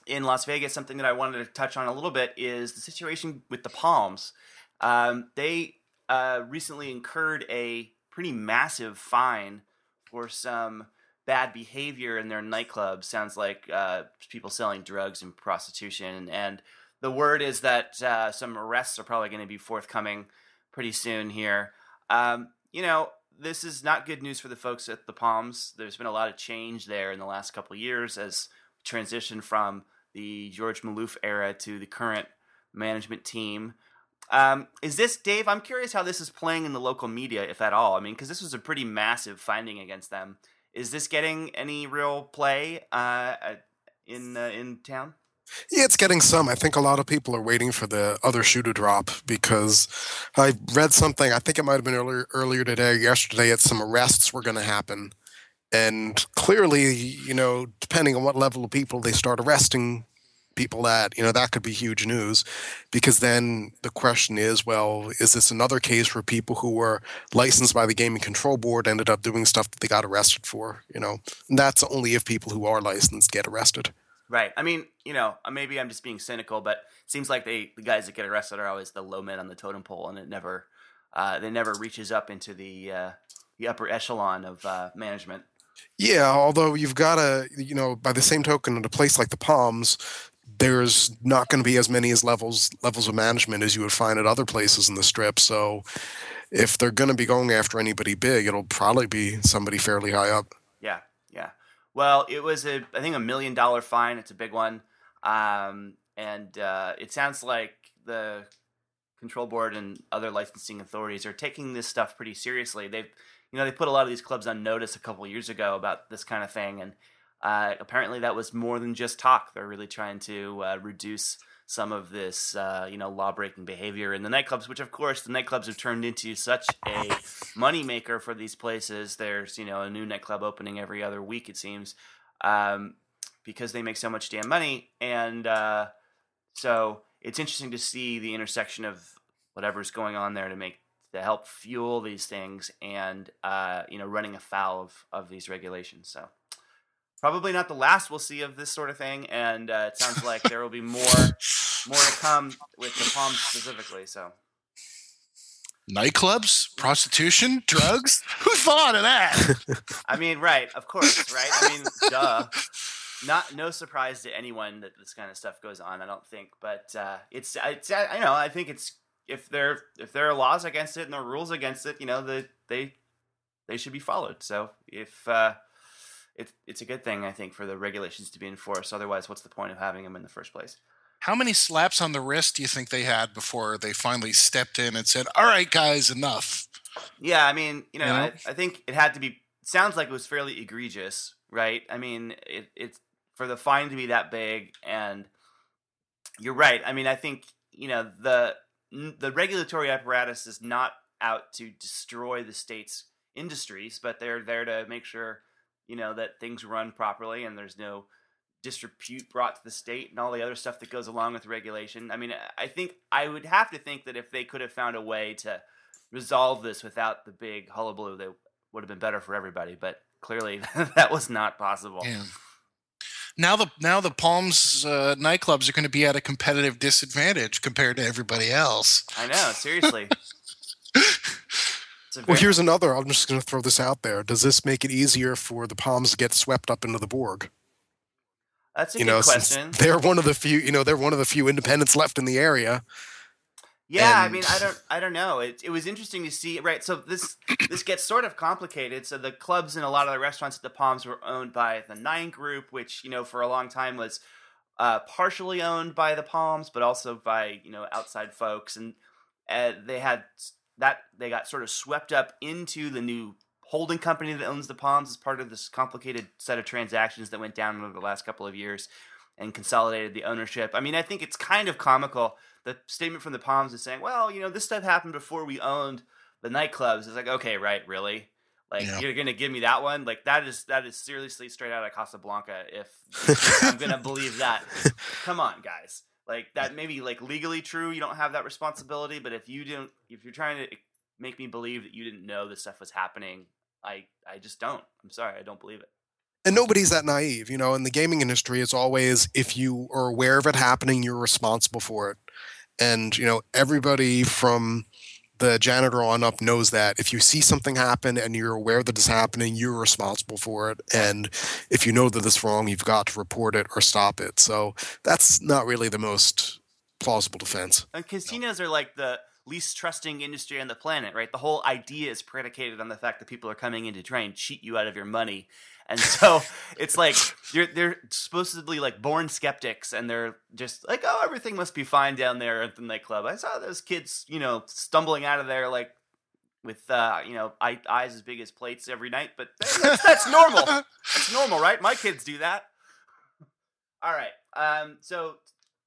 in Las Vegas, something that I wanted to touch on a little bit is the situation with the Palms. Um, they uh, recently incurred a pretty massive fine for some bad behavior in their nightclub. Sounds like uh, people selling drugs and prostitution. And the word is that uh, some arrests are probably going to be forthcoming pretty soon here. Um, you know, this is not good news for the folks at the Palms. There's been a lot of change there in the last couple of years as transition from the George Maloof era to the current management team. Um, is this Dave? I'm curious how this is playing in the local media, if at all. I mean, because this was a pretty massive finding against them. Is this getting any real play uh, in uh, in town? Yeah, it's getting some. I think a lot of people are waiting for the other shoe to drop because I read something. I think it might have been earlier earlier today, yesterday. That some arrests were going to happen, and clearly, you know, depending on what level of people they start arresting people that you know, that could be huge news because then the question is, well, is this another case where people who were licensed by the Gaming Control Board ended up doing stuff that they got arrested for? You know, and that's only if people who are licensed get arrested. Right. I mean, you know, uh, maybe I'm just being cynical, but it seems like they the guys that get arrested are always the low men on the totem pole, and it never uh, it never reaches up into the uh, the upper echelon of uh, management. Yeah, although you've got to, you know, by the same token, in a place like the Palms, there's not going to be as many as levels levels of management as you would find at other places in the strip. So, if they're going to be going after anybody big, it'll probably be somebody fairly high up. Yeah, yeah. Well, it was a I think a million dollar fine. It's a big one, um, and uh, it sounds like the control board and other licensing authorities are taking this stuff pretty seriously. They've you know they put a lot of these clubs on notice a couple years ago about this kind of thing, and uh, apparently that was more than just talk. They're really trying to uh, reduce some of this, uh, you know, law-breaking behavior in the nightclubs, which of course the nightclubs have turned into such a moneymaker for these places. There's, you know, a new nightclub opening every other week, it seems, um, because they make so much damn money. And uh, so it's interesting to see the intersection of whatever's going on there to make to help fuel these things and uh, you know running afoul of of these regulations. So probably not the last we'll see of this sort of thing, and uh, it sounds like there will be more [laughs] more to come with the Palms specifically. So nightclubs, prostitution, drugs. [laughs] Who thought of that? I mean, right? Of course, right? I mean, [laughs] duh. Not no surprise to anyone that this kind of stuff goes on. I don't think, but uh, it's it's I know I think it's if there if there are laws against it and there are rules against it, you know, the, they they should be followed. So if uh, it's it's a good thing I think for the regulations to be enforced. Otherwise, what's the point of having them in the first place? How many slaps on the wrist do you think they had before they finally stepped in and said, "All right, guys, enough"? Yeah, I mean, you know, you know? I, I, think it had to be. Sounds like it was fairly egregious, right? I mean, it, it's for the fine to be that big, and you're right. I mean, I think you know the the regulatory apparatus is not out to destroy the state's industries, but they're there to make sure you know that things run properly and there's no disrepute brought to the state and all the other stuff that goes along with regulation. I mean, I think I would have to think that if they could have found a way to resolve this without the big hullabaloo, that would have been better for everybody. But clearly, [laughs] that was not possible. Yeah. Now the now the Palms uh, nightclubs are going to be at a competitive disadvantage compared to everybody else. I know, seriously. [laughs] well, here's another. I'm just going to throw this out there. Does this make it easier for the Palms to get swept up into the Borg? That's a you good know, question. they're one of the few, you know, they're one of the few independents left in the area. Yeah, I mean, I don't, I don't know. It, it was interesting to see. Right, so this this gets sort of complicated. So the clubs and a lot of the restaurants at the Palms were owned by the Nine Group, which you know for a long time was uh, partially owned by the Palms, but also by you know outside folks, and uh, they had that they got sort of swept up into the new holding company that owns the Palms as part of this complicated set of transactions that went down over the last couple of years and consolidated the ownership. I mean, I think it's kind of comical. The statement from the Palms is saying, "Well, you know, this stuff happened before we owned the nightclubs." It's like, okay, right, really? Like Yeah. you're gonna give me that one? Like that is that is seriously straight out of Casablanca. If [laughs] I'm gonna believe that, come on, guys. Like that may be like legally true. You don't have that responsibility, but if you don't, if you're trying to make me believe that you didn't know this stuff was happening, I I just don't. I'm sorry, I don't believe it. and nobody's that naive you know in the gaming industry it's always if you are aware of it happening you're responsible for it and you know everybody from the janitor on up knows that if you see something happen and you're aware that it's happening you're responsible for it and if you know that it's wrong you've got to report it or stop it so that's not really the most plausible defense And casinos are like the least trusting industry on the planet, right? The whole idea is predicated on the fact that people are coming in to try and cheat you out of your money. And so [laughs] it's like they're they're supposedly like born skeptics, and they're just like, oh, everything must be fine down there at the nightclub. I saw those kids, you know, stumbling out of there like with uh, you know eye, eyes as big as plates every night, but [laughs] that's, that's normal. That's normal, right? My kids do that. All right. Um, so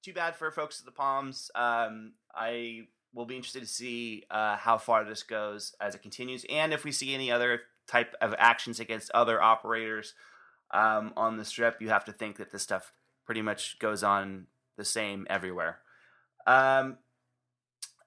too bad for folks at the Palms. Um, I will be interested to see uh, how far this goes as it continues, and if we see any other type of actions against other operators um, on the strip. You have to think that this stuff pretty much goes on the same everywhere. Um,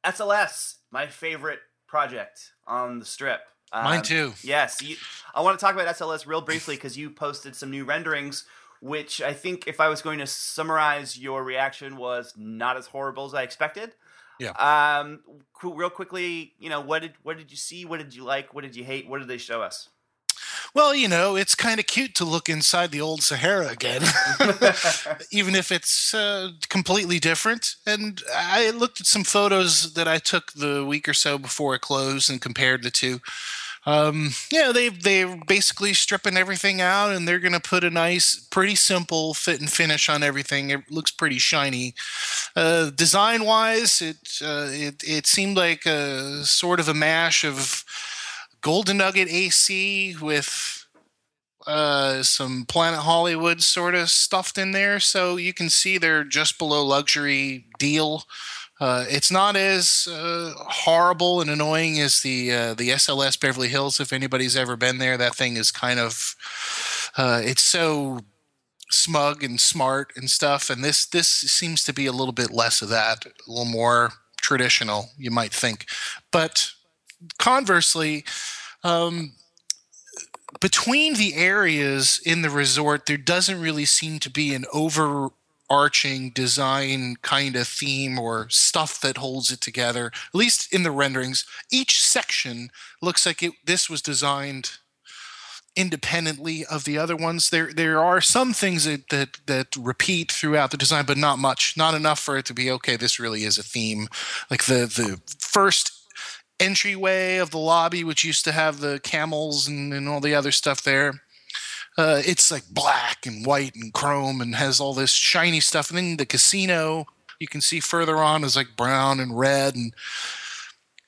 SLS, my favorite project on the strip. Um, Mine too. Yes, you, I want to talk about SLS real briefly because you posted some new renderings, which I think, if I was going to summarize your reaction, was not as horrible as I expected. Yeah. Um, real quickly, you know, what did what did you see? What did you like? What did you hate? What did they show us? Well, you know, it's kind of cute to look inside the old Sahara again, [laughs] even if it's uh, completely different. And I looked at some photos that I took the week or so before it closed and compared the two. Um, yeah, they they're basically stripping everything out, and they're gonna put a nice, pretty simple fit and finish on everything. It looks pretty shiny. Uh, design wise, it uh, it it seemed like a sort of a mash of Golden Nugget AC with uh, some Planet Hollywood sort of stuffed in there. So you can see they're just below luxury deal. Uh, it's not as uh, horrible and annoying as the uh, the SLS Beverly Hills. If anybody's ever been there, that thing is kind of uh, it's so smug and smart and stuff. And this this seems to be a little bit less of that, a little more traditional, you might think. But conversely, um, between the areas in the resort, there doesn't really seem to be an overarching design kind of theme or stuff that holds it together. At least in the renderings, each section looks like it. This was designed independently of the other ones. There, there are some things that that that repeat throughout the design, but not much. Not enough for it to be okay. This really is a theme. Like the the first entryway of the lobby, which used to have the camels and, and all the other stuff there. Uh, it's like black and white and chrome and has all this shiny stuff. And then the casino, you can see further on, is like brown and red and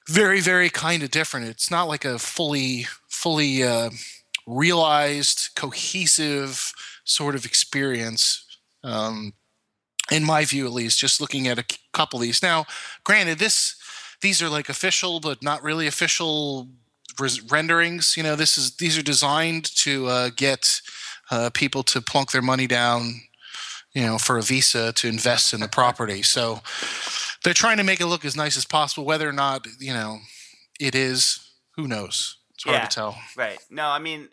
very, very kind of different. It's not like a fully, fully uh, realized, cohesive sort of experience. Um, in my view, at least, just looking at a couple of these. Now, granted, this these are like official but not really official renderings you know this is these are designed to uh, get uh, people to plunk their money down you know for a visa to invest in the property so they're trying to make it look as nice as possible whether or not you know it is who knows it's hard Yeah. to tell Right. No, I mean,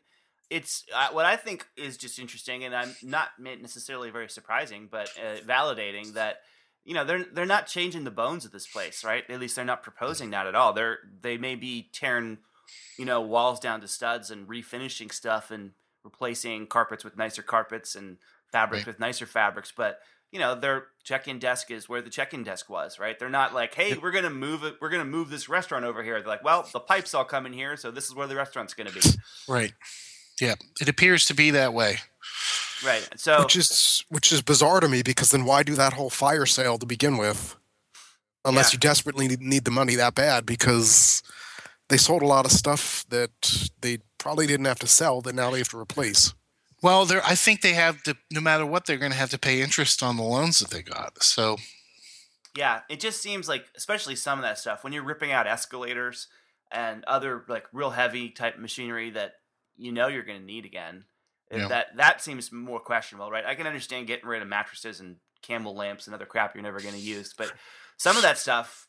it's uh, what I think is just interesting, and I'm not necessarily very surprising, but uh, validating that you know they're they're not changing the bones of this place, right? At least they're not proposing that at all. They're they may be tearing you know walls down to studs and refinishing stuff and replacing carpets with nicer carpets and fabrics Right. with nicer fabrics, but you know their check-in desk is where the check-in desk was, right? They're not like, hey, we're gonna move it, we're gonna move this restaurant over here. They're like, well, the pipes all come in here, so this is where the restaurant's gonna be, Right. Yeah. It appears to be that way. right? So which is which is bizarre to me because then why do that whole fire sale to begin with unless Yeah. you desperately need, need the money that bad because they sold a lot of stuff that they probably didn't have to sell that now they have to replace Well, they're, I think they have to, no matter what, they're going to have to pay interest on the loans that they got. So, Yeah, it just seems like, especially some of that stuff, when you're ripping out escalators and other like real heavy type machinery that you know you're going to need again, Yeah. that that seems more questionable, right? I can understand getting rid of mattresses and Campbell lamps and other crap you're never going to use, but some of that stuff,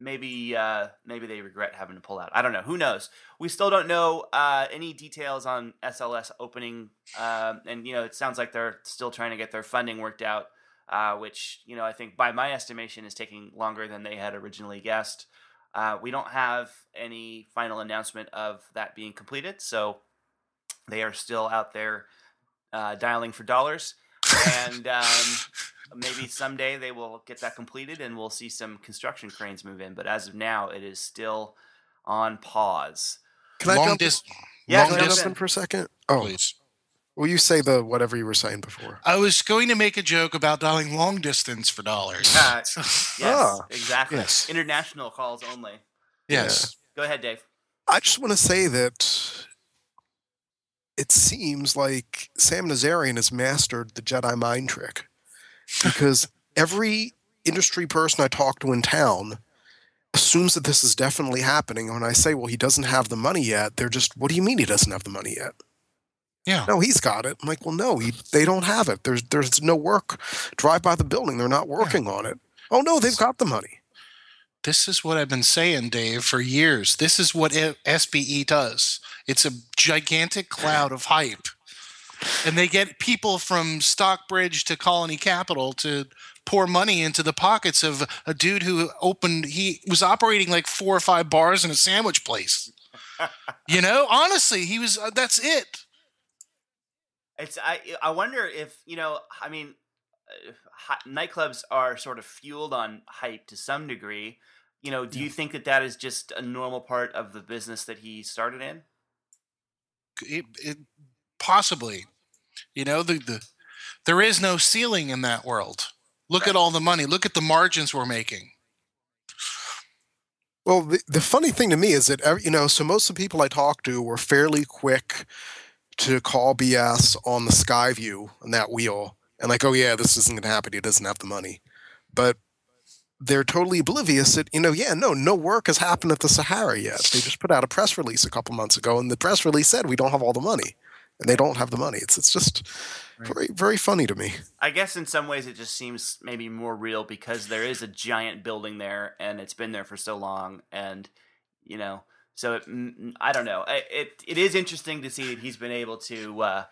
maybe uh, maybe they regret having to pull out. I don't know. Who knows? We still don't know uh, any details on SLS opening, um, and you know it sounds like they're still trying to get their funding worked out uh, which you know I think by my estimation is taking longer than they had originally guessed. Uh, we don't have any final announcement of that being completed, so they are still out there uh, dialing for dollars, and um, maybe someday they will get that completed, and we'll see some construction cranes move in. But as of now, it is still on pause. can i long jump, in- distance. Yeah, can long I jump jump in. in for a second oh please. will you say the whatever you were saying before I was going to make a joke about dialing long distance for dollars. Uh, [laughs] Yes, Ah, exactly. yes. International calls only. yes. Go ahead, Dave. I just want to say that it seems like Sam Nazarian has mastered the Jedi mind trick because every industry person I talk to in town assumes that this is definitely happening. And when I say, well, he doesn't have the money yet, they're just, what do you mean he doesn't have the money yet? Yeah. No, he's got it. I'm like, well, no, he, they don't have it. There's there's no work. Drive by the building. They're not working on it. Oh no, they've got the money. This is what I've been saying, Dave, for years. This is what SBE does. It's a gigantic cloud of hype. And they get people from Stockbridge to Colony Capital to pour money into the pockets of a dude who opened, he was operating like four or five bars in a sandwich place. [laughs] You know, honestly, he was, uh, that's it. It's I I wonder if you know I mean uh, nightclubs are sort of fueled on hype to some degree. You know, do you think that that is just a normal part of the business that he started in? It, it possibly you know the, the there is no ceiling in that world look Right. at all the money look at the margins we're making Well, the, the funny thing to me is that you know, so most of the people I talk to were fairly quick to call BS on the SkyVue and that wheel, and like, oh yeah, this isn't going to happen. He doesn't have the money, but they're totally oblivious that you know, yeah, no, no work has happened at the Sahara yet. They just put out a press release a couple months ago, and the press release said we don't have all the money, and they don't have the money. It's it's just Right. very very funny to me. I guess in some ways it just seems maybe more real because there is a giant building there and it's been there for so long and you know so it, mm, I don't know it it is interesting to see that he's been able to uh,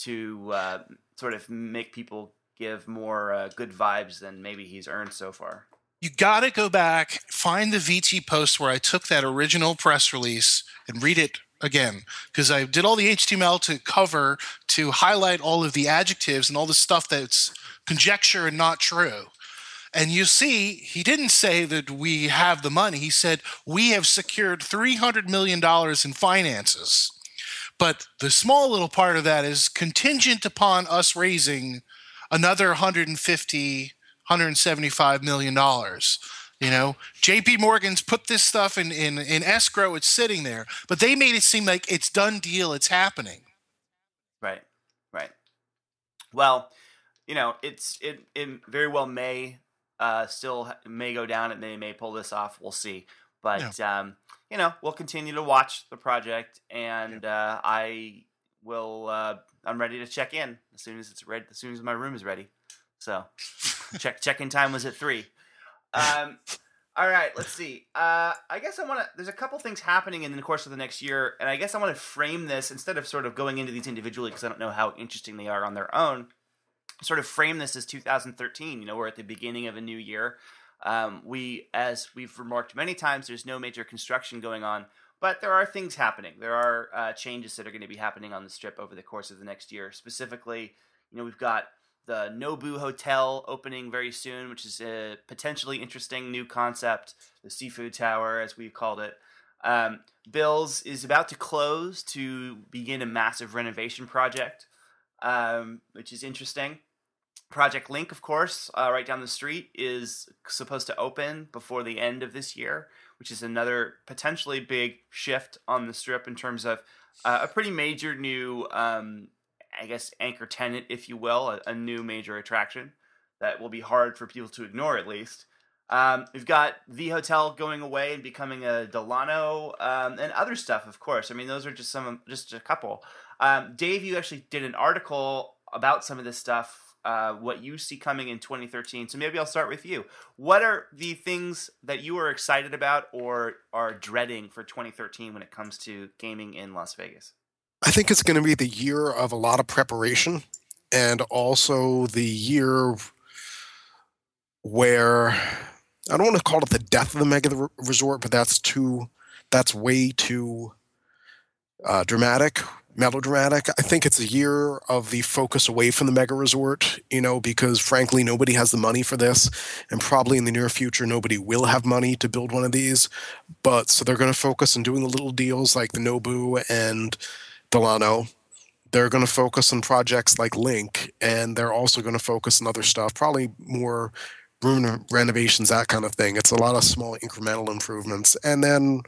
to uh, sort of make people give more uh, good vibes than maybe he's earned so far. You got to go back find the vt post where i took that original press release and read it again because i did all the html to cover to highlight all of the adjectives and all the stuff that's conjecture and not true And you see, he didn't say that we have the money. He said we have secured $300 million in finances. But the small little part of that is contingent upon us raising another 150, 175 million dollars. You know, JP Morgan's put this stuff in, in, in escrow, it's sitting there, but they made it seem like it's done deal, it's happening. Right. Right. Well, you know, it's it, it very well may uh, still may go down and they may pull this off. We'll see. But um, you know, we'll continue to watch the project, and uh, I will. Uh, I'm ready to check in as soon as it's ready. As soon as my room is ready. So, check check in time was at three. [laughs] Um, all right, let's see. Uh, I guess I want to. There's a couple things happening in the course of the next year, and I guess I want to frame this instead of sort of going into these individually because I don't know how interesting they are on their own. Sort of frame this as 2013. You know, we're at the beginning of a new year. Um, we, as we've remarked many times, there's no major construction going on, but there are things happening. There are uh, changes that are going to be happening on the strip over the course of the next year. Specifically, you know, we've got the Nobu Hotel opening very soon, which is a potentially interesting new concept, the Seafood Tower, as we've called it. Um, Bills is about to close to begin a massive renovation project, um, which is interesting. Project Link, of course, uh, right down the street, is supposed to open before the end of this year, which is another potentially big shift on the strip in terms of uh, a pretty major new, um, I guess, anchor tenant, if you will, a, a, new major attraction that will be hard for people to ignore, at least. Um, we've got the hotel going away and becoming a Delano, um, and other stuff, of course. I mean, those are just some, just a couple. Um, Dave, you actually did an article about some of this stuff uh, what you see coming in 2013. So maybe I'll start with you. What are the things that you are excited about or are dreading for 2013 when it comes to gaming in Las Vegas? I think it's going to be the year of a lot of preparation and also the year where I don't want to call it the death of the mega resort, but that's too that's way too uh, dramatic melodramatic. I think it's a year of the focus away from the mega resort, you know, because frankly, nobody has the money for this. And probably in the near future, nobody will have money to build one of these. But so they're going to focus on doing the little deals like the Nobu and Delano. They're going to focus on projects like Link, and they're also going to focus on other stuff, probably more room renovations, that kind of thing. It's a lot of small incremental improvements. And then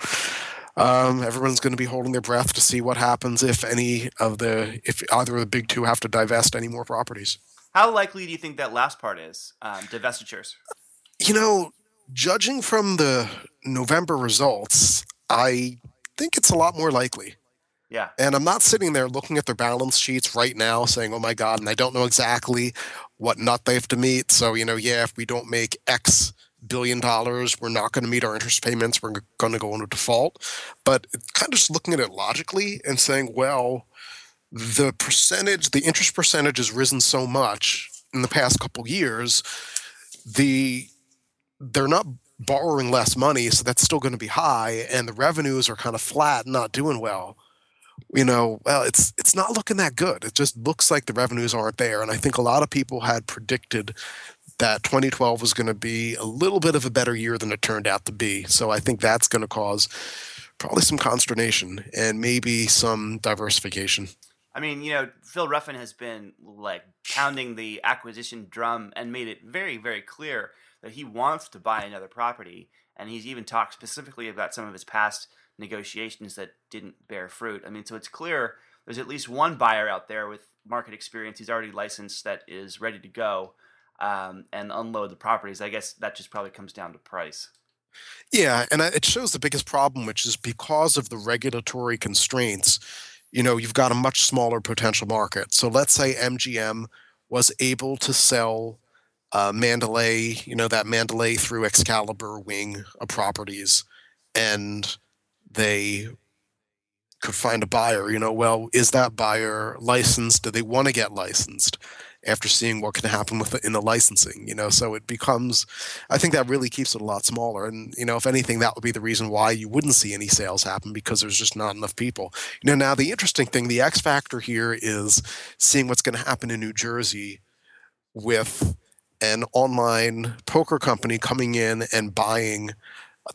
um, everyone's going to be holding their breath to see what happens if any of the if either of the big two have to divest any more properties. How likely do you think that last part is um, divestitures? You know, judging from the November results, I think it's a lot more likely. Yeah. And I'm not sitting there looking at their balance sheets right now saying, oh my God, and I don't know exactly what nut they have to meet. So, you know, yeah, if we don't make X billion dollars. We're not going to meet our interest payments. We're going to go into default. But kind of just looking at it logically and saying, well, the percentage, the interest percentage has risen so much in the past couple years. The they're not borrowing less money, so that's still going to be high, and the revenues are kind of flat, not doing well. You know, well, it's it's not looking that good. It just looks like the revenues aren't there, and I think a lot of people had predicted that 2012 was going to be a little bit of a better year than it turned out to be. So I think that's going to cause probably some consternation and maybe some diversification. I mean, you know, Phil Ruffin has been like pounding the acquisition drum and made it very, very clear that he wants to buy another property. And he's even talked specifically about some of his past negotiations that didn't bear fruit. I mean, so it's clear there's at least one buyer out there with market experience. He's already licensed that is ready to go um, and unload the properties. I guess that just probably comes down to price. Yeah, and it shows the biggest problem, which is because of the regulatory constraints. You know, you've got a much smaller potential market. So let's say MGM was able to sell uh, Mandalay, you know, that Mandalay through Excalibur wing of properties, and they could find a buyer. You know, well, is that buyer licensed? Do they want to get licensed? after seeing what can happen with it in the licensing you know so it becomes i think that really keeps it a lot smaller and you know if anything that would be the reason why you wouldn't see any sales happen because there's just not enough people you know now the interesting thing the x factor here is seeing what's going to happen in new jersey with an online poker company coming in and buying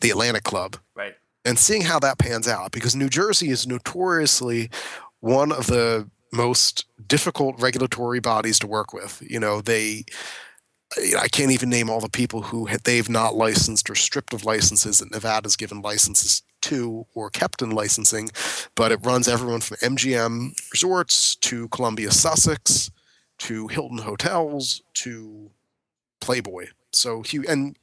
the atlantic club right and seeing how that pans out because new jersey is notoriously one of the most difficult regulatory bodies to work with. You know, they I can't even name all the people who they've not licensed or stripped of licenses that Nevada's given licenses to or kept in licensing, but it runs everyone from MGM Resorts to Columbia Sussex to Hilton Hotels to Playboy. So and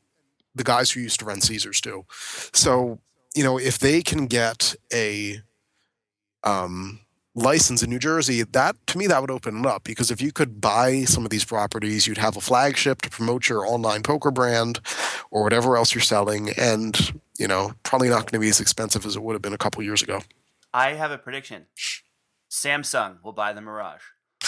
the guys who used to run Caesars too. So you know if they can get a um, license in New Jersey, that to me that would open it up because if you could buy some of these properties, you'd have a flagship to promote your online poker brand or whatever else you're selling, and you know probably not going to be as expensive as it would have been a couple years ago. I have a prediction: Samsung will buy the Mirage. [laughs]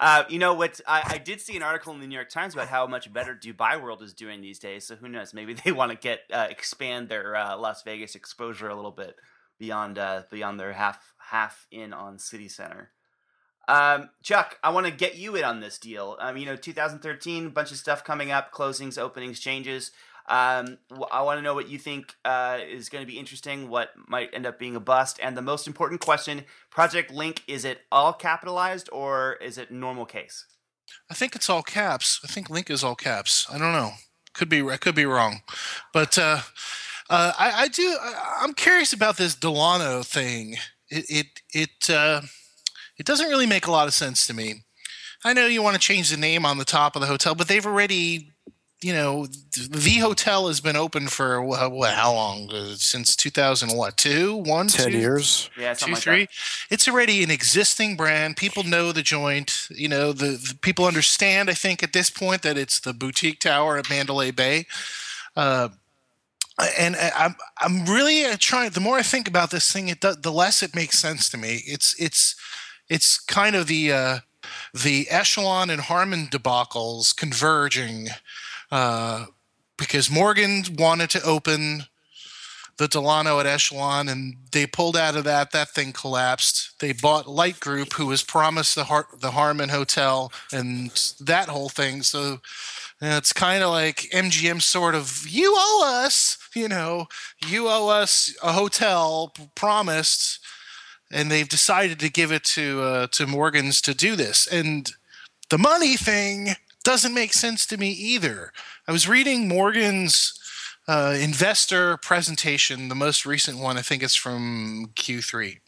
Uh, you know what? I, I, did see an article in the New York Times about how much better Dubai World is doing these days. So who knows? Maybe they want to get uh, expand their uh, Las Vegas exposure a little bit beyond uh, beyond their half half in on City Center. Um, Chuck, I want to get you in on this deal. Um, you know, 2013, bunch of stuff coming up, closings, openings, changes. Um, I want to know what you think uh, is going to be interesting, what might end up being a bust, and the most important question: Project Link is it all capitalized or is it normal case? I think it's all caps. I think Link is all caps. I don't know. Could be. I could be wrong, but uh, uh, I, I, do. I, am curious about this Delano thing. It it it uh, it doesn't really make a lot of sense to me. I know you want to change the name on the top of the hotel, but they've already you know, the hotel has been open for what, how long? Uh, since 2000, what, two, one, 10 two, years? Yeah, two, like three. That. It's already an existing brand. People know the joint. You know, the, the, people understand, I think, at this point that it's the boutique tower at Mandalay Bay. Uh, and I'm I'm really uh, trying. The more I think about this thing, it does, the less it makes sense to me. It's it's it's kind of the uh, the Echelon and Harmon debacles converging uh, because Morgan wanted to open the Delano at Echelon, and they pulled out of that. That thing collapsed. They bought Light Group, who was promised the Har- the Harmon Hotel, and that whole thing. So it's kind of like MGM, sort of. You owe us, you know, you owe us a hotel promised, and they've decided to give it to uh, to Morgan's to do this. And the money thing doesn't make sense to me either. I was reading Morgan's uh, investor presentation, the most recent one, I think it's from Q3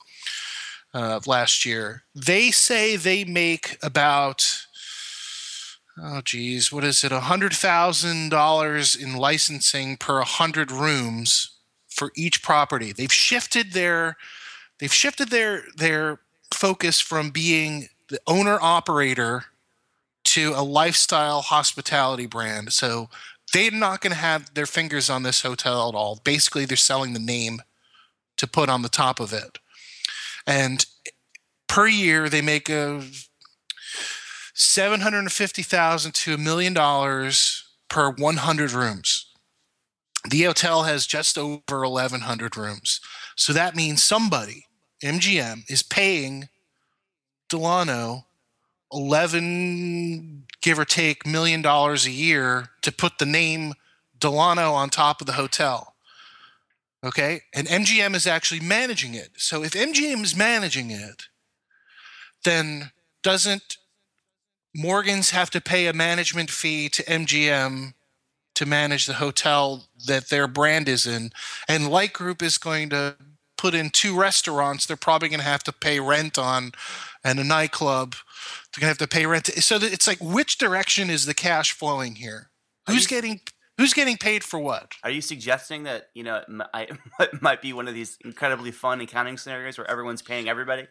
uh, last year. They say they make about, oh geez, what is it, $100,000 in licensing per 100 rooms for each property. They've shifted their they've shifted their their focus from being the owner operator to a lifestyle hospitality brand. So they're not going to have their fingers on this hotel at all. Basically, they're selling the name to put on the top of it. And per year, they make a seven hundred and fifty thousand to a million dollars per one hundred rooms. The hotel has just over eleven hundred rooms, so that means somebody, MGM, is paying Delano 11 give or take million dollars a year to put the name Delano on top of the hotel. Okay? And MGM is actually managing it. So if MGM is managing it, then doesn't Morgan's have to pay a management fee to MGM to manage the hotel that their brand is in? And Light Group is going to put in two restaurants they're probably going to have to pay rent on and a nightclub they're gonna have to pay rent. So it's like, which direction is the cash flowing here? Who's you, getting who's getting paid for what? Are you suggesting that you know it [laughs] might be one of these incredibly fun accounting scenarios where everyone's paying everybody?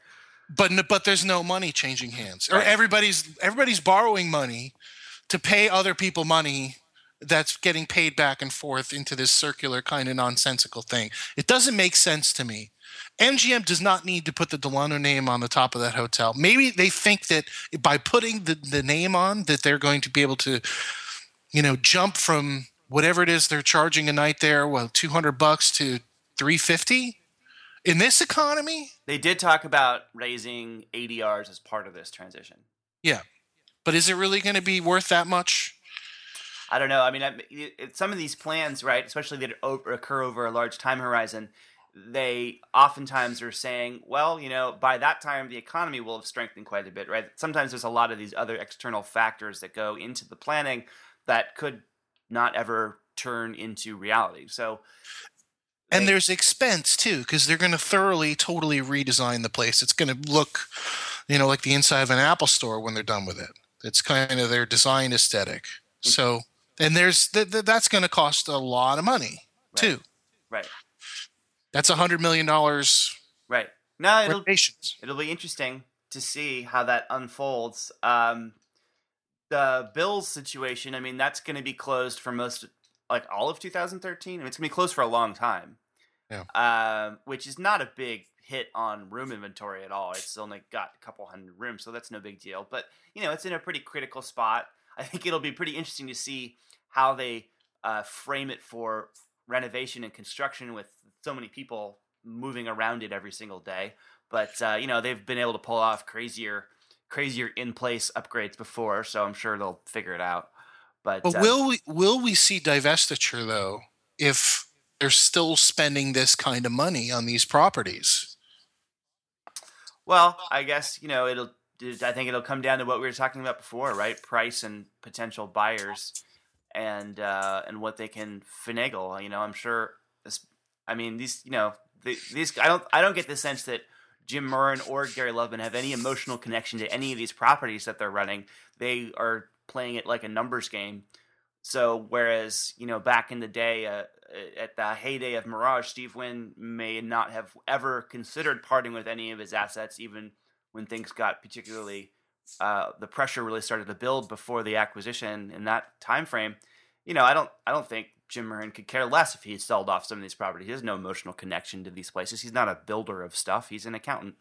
But but there's no money changing hands, or everybody's everybody's borrowing money to pay other people money that's getting paid back and forth into this circular kind of nonsensical thing. It doesn't make sense to me. MGM does not need to put the Delano name on the top of that hotel. Maybe they think that by putting the, the name on that they're going to be able to, you know, jump from whatever it is they're charging a night there, well, 200 bucks to 350 in this economy. They did talk about raising ADRs as part of this transition. Yeah. But is it really going to be worth that much? I don't know. I mean, some of these plans, right, especially that occur over a large time horizon, they oftentimes are saying, well, you know, by that time the economy will have strengthened quite a bit, right? Sometimes there's a lot of these other external factors that go into the planning that could not ever turn into reality. So, and there's expense too, because they're going to thoroughly, totally redesign the place. It's going to look, you know, like the inside of an Apple store when they're done with it. It's kind of their design aesthetic. Mm-hmm. So, and there's th- th- that's going to cost a lot of money right. too. Right. That's a hundred million dollars. Right. No, it'll it'll be interesting to see how that unfolds. Um, the Bills situation, I mean, that's going to be closed for most, like all of 2013. I mean, it's going to be closed for a long time. Yeah. Uh, which is not a big hit on room inventory at all. It's only got a couple hundred rooms, so that's no big deal. But you know, it's in a pretty critical spot. I think it'll be pretty interesting to see how they uh, frame it for renovation and construction with so many people moving around it every single day. But uh, you know, they've been able to pull off crazier, crazier in place upgrades before, so I'm sure they'll figure it out. But, But uh, will we will we see divestiture though if they're still spending this kind of money on these properties? Well, I guess you know it'll. I think it'll come down to what we were talking about before, right? Price and potential buyers, and uh, and what they can finagle. You know, I'm sure. This, I mean, these. You know, the, these. I don't. I don't get the sense that Jim Murren or Gary Loveman have any emotional connection to any of these properties that they're running. They are playing it like a numbers game. So whereas you know back in the day, uh, at the heyday of Mirage, Steve Wynn may not have ever considered parting with any of his assets, even when things got particularly uh, the pressure really started to build before the acquisition in that time frame. You know, I don't, I don't think Jim Murren could care less if he sold off some of these properties. He has no emotional connection to these places. He's not a builder of stuff. He's an accountant.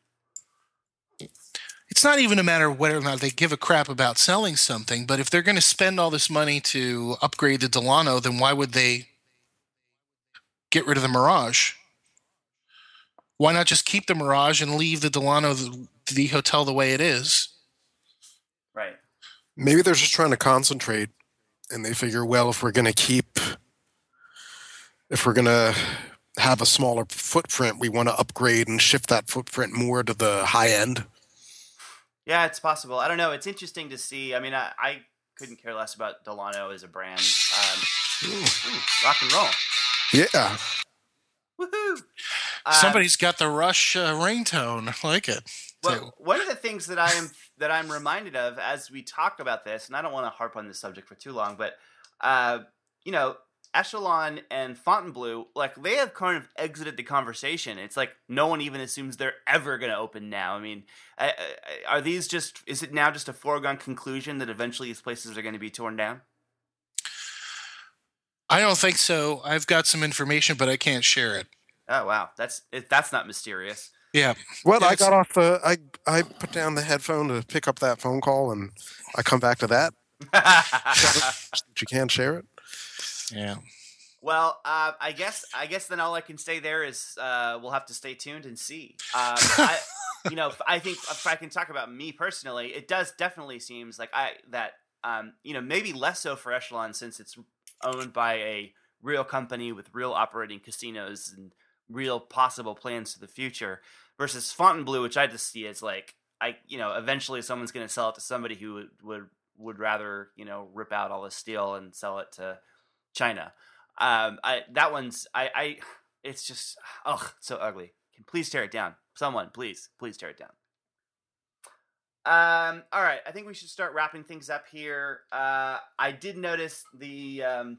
It's not even a matter of whether or not they give a crap about selling something, but if they're going to spend all this money to upgrade the Delano, then why would they get rid of the Mirage? Why not just keep the Mirage and leave the Delano, the, the hotel, the way it is? Right. Maybe they're just trying to concentrate and they figure, well, if we're going to keep, if we're going to have a smaller footprint, we want to upgrade and shift that footprint more to the high end. Yeah, it's possible. I don't know. It's interesting to see. I mean, I, I couldn't care less about Delano as a brand. Um, ooh, rock and roll. Yeah. Woohoo! Um, Somebody's got the Rush uh, ringtone. I like it. Well, one of the things that I am that I'm reminded of as we talk about this, and I don't want to harp on this subject for too long, but uh, you know, Echelon and Fontainebleau, like they have kind of exited the conversation. It's like no one even assumes they're ever going to open now. I mean, are these just? Is it now just a foregone conclusion that eventually these places are going to be torn down? I don't think so. I've got some information, but I can't share it. Oh wow, that's that's not mysterious. Yeah. Well, I got off the, I, I put down the headphone to pick up that phone call and I come back to that. [laughs] You can't share it. Yeah. Well, uh, I guess I guess then all I can say there is uh, we'll have to stay tuned and see. Um, I, [laughs] you know, I think if I can talk about me personally, it does definitely seems like I that um, you know maybe less so for Echelon since it's owned by a real company with real operating casinos and real possible plans for the future versus Fontainebleau, which I just see as like I you know eventually someone's going to sell it to somebody who would, would would rather you know rip out all the steel and sell it to China. Um, I that one's I I it's just ugh so ugly. Can please tear it down, someone please please tear it down. Um, all right, I think we should start wrapping things up here. Uh, I did notice the um,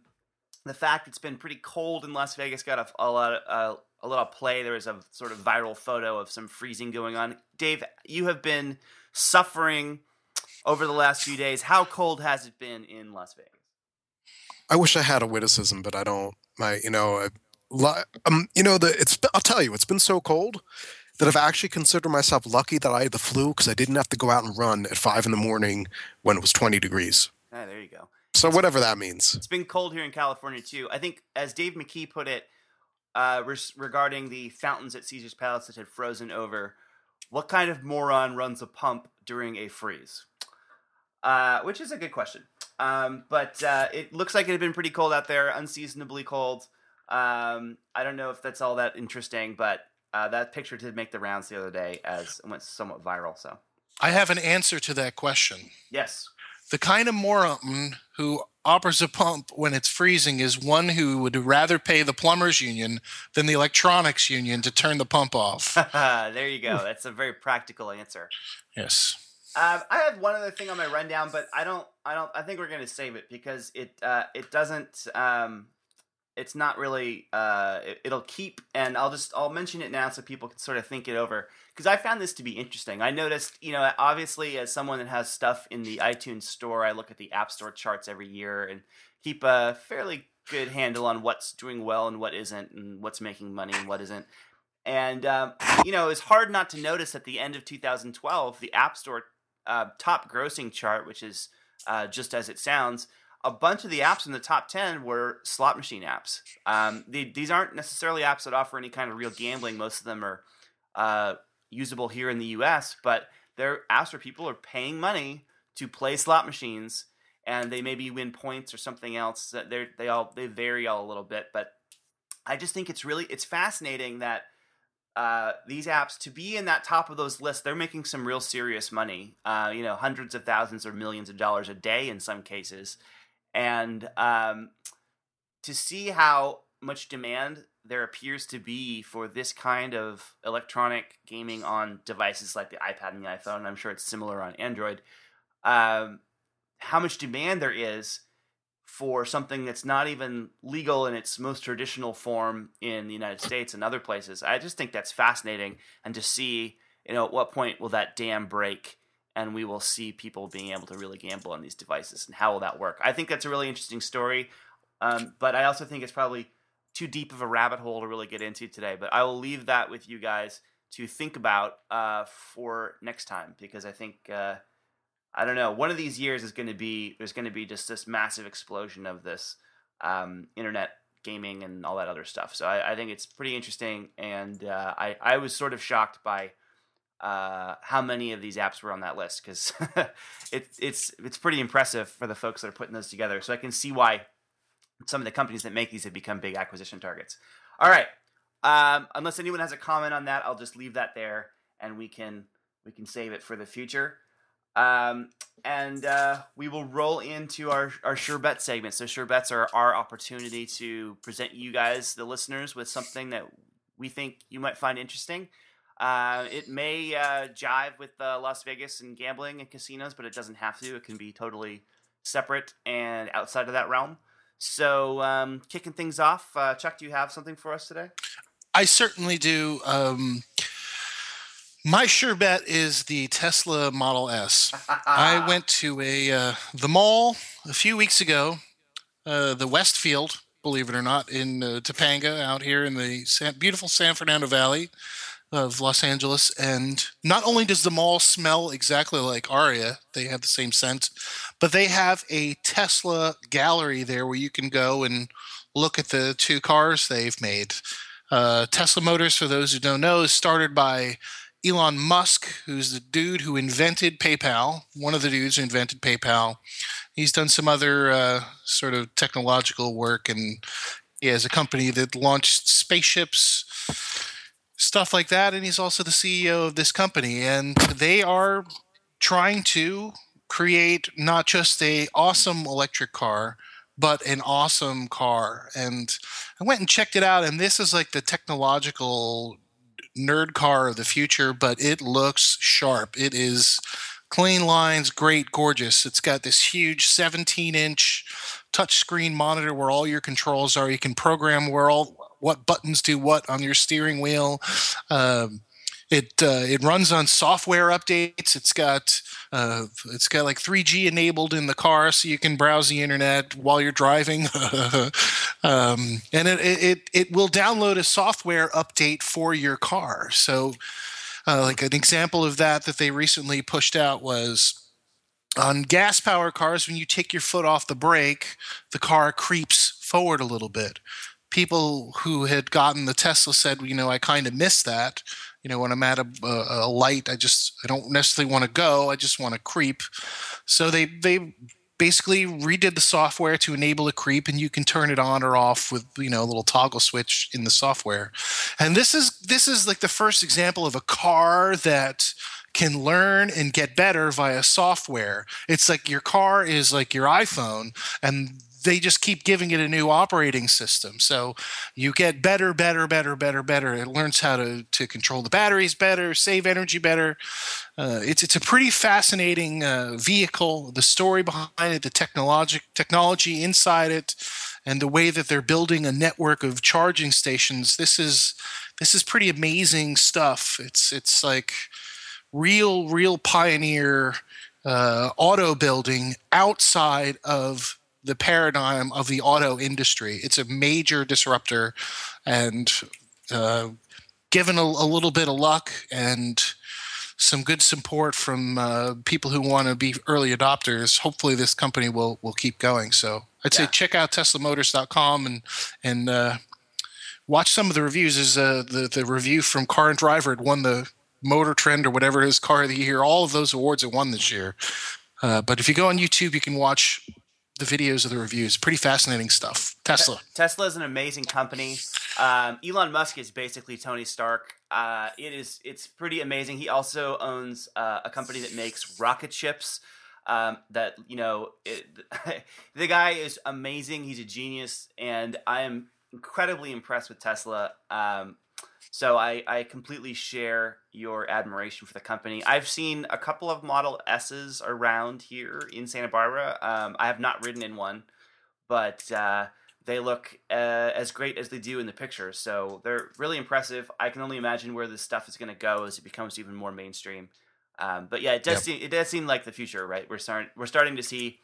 the fact it's been pretty cold in Las Vegas got a, a lot of, uh, a little play. There was a sort of viral photo of some freezing going on. Dave, you have been suffering over the last few days. How cold has it been in Las Vegas? I wish I had a witticism, but I don't. My, you know, I, um, you know, the it's. I'll tell you, it's been so cold that I've actually considered myself lucky that I had the flu because I didn't have to go out and run at five in the morning when it was twenty degrees. Ah, there you go. So whatever that means. It's been cold here in California too. I think, as Dave McKee put it, uh, res- regarding the fountains at Caesar's Palace that had frozen over, what kind of moron runs a pump during a freeze? Uh, which is a good question. Um, but uh, it looks like it had been pretty cold out there, unseasonably cold. Um, I don't know if that's all that interesting, but uh, that picture did make the rounds the other day as it went somewhat viral. So, I have an answer to that question. yes. The kind of moron who offers a pump when it's freezing is one who would rather pay the plumbers union than the electronics union to turn the pump off. [laughs] there you go. That's a very practical answer. yes. Um, I have one other thing on my rundown, but I don't. I don't. I think we're going to save it because it. Uh, it doesn't. Um, it's not really. Uh, it, it'll keep, and I'll just. I'll mention it now so people can sort of think it over. Because I found this to be interesting. I noticed, you know, obviously as someone that has stuff in the iTunes store, I look at the App Store charts every year and keep a fairly good handle on what's doing well and what isn't, and what's making money and what isn't. And um, you know, it's hard not to notice at the end of 2012, the App Store uh, top grossing chart, which is uh, just as it sounds, a bunch of the apps in the top 10 were slot machine apps. Um, they, these aren't necessarily apps that offer any kind of real gambling. Most of them are uh, usable here in the US, but they're apps where people are paying money to play slot machines and they maybe win points or something else. They they all they vary all a little bit, but I just think it's really it's fascinating that uh, these apps to be in that top of those lists, they're making some real serious money. Uh, you know, hundreds of thousands or millions of dollars a day in some cases, and um, to see how much demand there appears to be for this kind of electronic gaming on devices like the iPad and the iPhone. I'm sure it's similar on Android. Um, how much demand there is for something that's not even legal in its most traditional form in the United States and other places. I just think that's fascinating, and to see, you know, at what point will that dam break, and we will see people being able to really gamble on these devices, and how will that work? I think that's a really interesting story, um, but I also think it's probably too deep of a rabbit hole to really get into today. But I will leave that with you guys to think about uh, for next time because I think. Uh, I don't know. One of these years is going to be there's going to be just this massive explosion of this um, internet gaming and all that other stuff. So I, I think it's pretty interesting, and uh, I I was sort of shocked by uh, how many of these apps were on that list because [laughs] it, it's it's pretty impressive for the folks that are putting those together. So I can see why some of the companies that make these have become big acquisition targets. All right. Um, unless anyone has a comment on that, I'll just leave that there, and we can we can save it for the future. Um, and uh, we will roll into our, our sure bet segment. So sure bets are our opportunity to present you guys, the listeners, with something that we think you might find interesting. Uh, it may uh, jive with uh, Las Vegas and gambling and casinos, but it doesn't have to. It can be totally separate and outside of that realm. So, um, kicking things off, uh, Chuck, do you have something for us today? I certainly do. Um, my sure bet is the Tesla Model S. [laughs] I went to a uh, the mall a few weeks ago, uh, the Westfield, believe it or not, in uh, Topanga, out here in the San, beautiful San Fernando Valley of Los Angeles. And not only does the mall smell exactly like Aria, they have the same scent, but they have a Tesla gallery there where you can go and look at the two cars they've made. Uh, Tesla Motors, for those who don't know, is started by Elon Musk, who's the dude who invented PayPal, one of the dudes who invented PayPal. He's done some other uh, sort of technological work, and he has a company that launched spaceships, stuff like that. And he's also the CEO of this company, and they are trying to create not just a awesome electric car, but an awesome car. And I went and checked it out, and this is like the technological nerd car of the future, but it looks sharp. It is clean lines, great, gorgeous. It's got this huge 17 inch touchscreen monitor where all your controls are. You can program where all what buttons do what on your steering wheel. Um, it uh, it runs on software updates. It's got uh, it's got like 3G enabled in the car, so you can browse the internet while you're driving. [laughs] um, and it, it it will download a software update for your car. So, uh, like an example of that that they recently pushed out was on gas power cars when you take your foot off the brake the car creeps forward a little bit people who had gotten the tesla said you know i kind of miss that. You know when i'm at a, a, light i just i don't necessarily want to go i just want to creep. So they they basically redid the software to enable a creep and you can turn it on or off with you know a little toggle switch in the software. And this is this is like the first example of a car that can learn and get better via software. It's like your car is like your iphone and they just keep giving it a new operating system. So you get better, better, better, better, better. It learns how to, to control the batteries better, save energy better. Uh, it's it's a pretty fascinating uh, vehicle. The story behind it, the technology technology inside it, and the way that they're building a network of charging stations. This is this is pretty amazing stuff. It's it's like real real pioneer uh, auto building outside of the paradigm of the auto industry. It's a major disruptor, and uh, given a, a little bit of luck and some good support from uh, people who want to be early adopters, hopefully this company will will keep going. So I'd yeah. say check out TeslaMotors.com and and uh, watch some of the reviews. Is uh, the the review from Car and Driver it won the Motor Trend or whatever it is Car of the Year. All of those awards it won this year. Uh, but if you go on YouTube, you can watch the videos of the reviews. Pretty fascinating stuff. Tesla. Tesla is an amazing company. Um, Elon Musk is basically Tony Stark. Uh, it is it's pretty amazing. He also owns uh, a company that makes rocket ships. Um, that you know, it, [laughs] the guy is amazing. He's a genius, and I am incredibly impressed with Tesla. Um, so I, I completely share your admiration for the company. I've seen a couple of Model S's around here in Santa Barbara. Um, I have not ridden in one, but uh, they look uh, as great as they do in the pictures. So they're really impressive. I can only imagine where this stuff is going to go as it becomes even more mainstream. Um, but yeah, it does yep. seem it does seem like the future, right? We're starting we're starting to see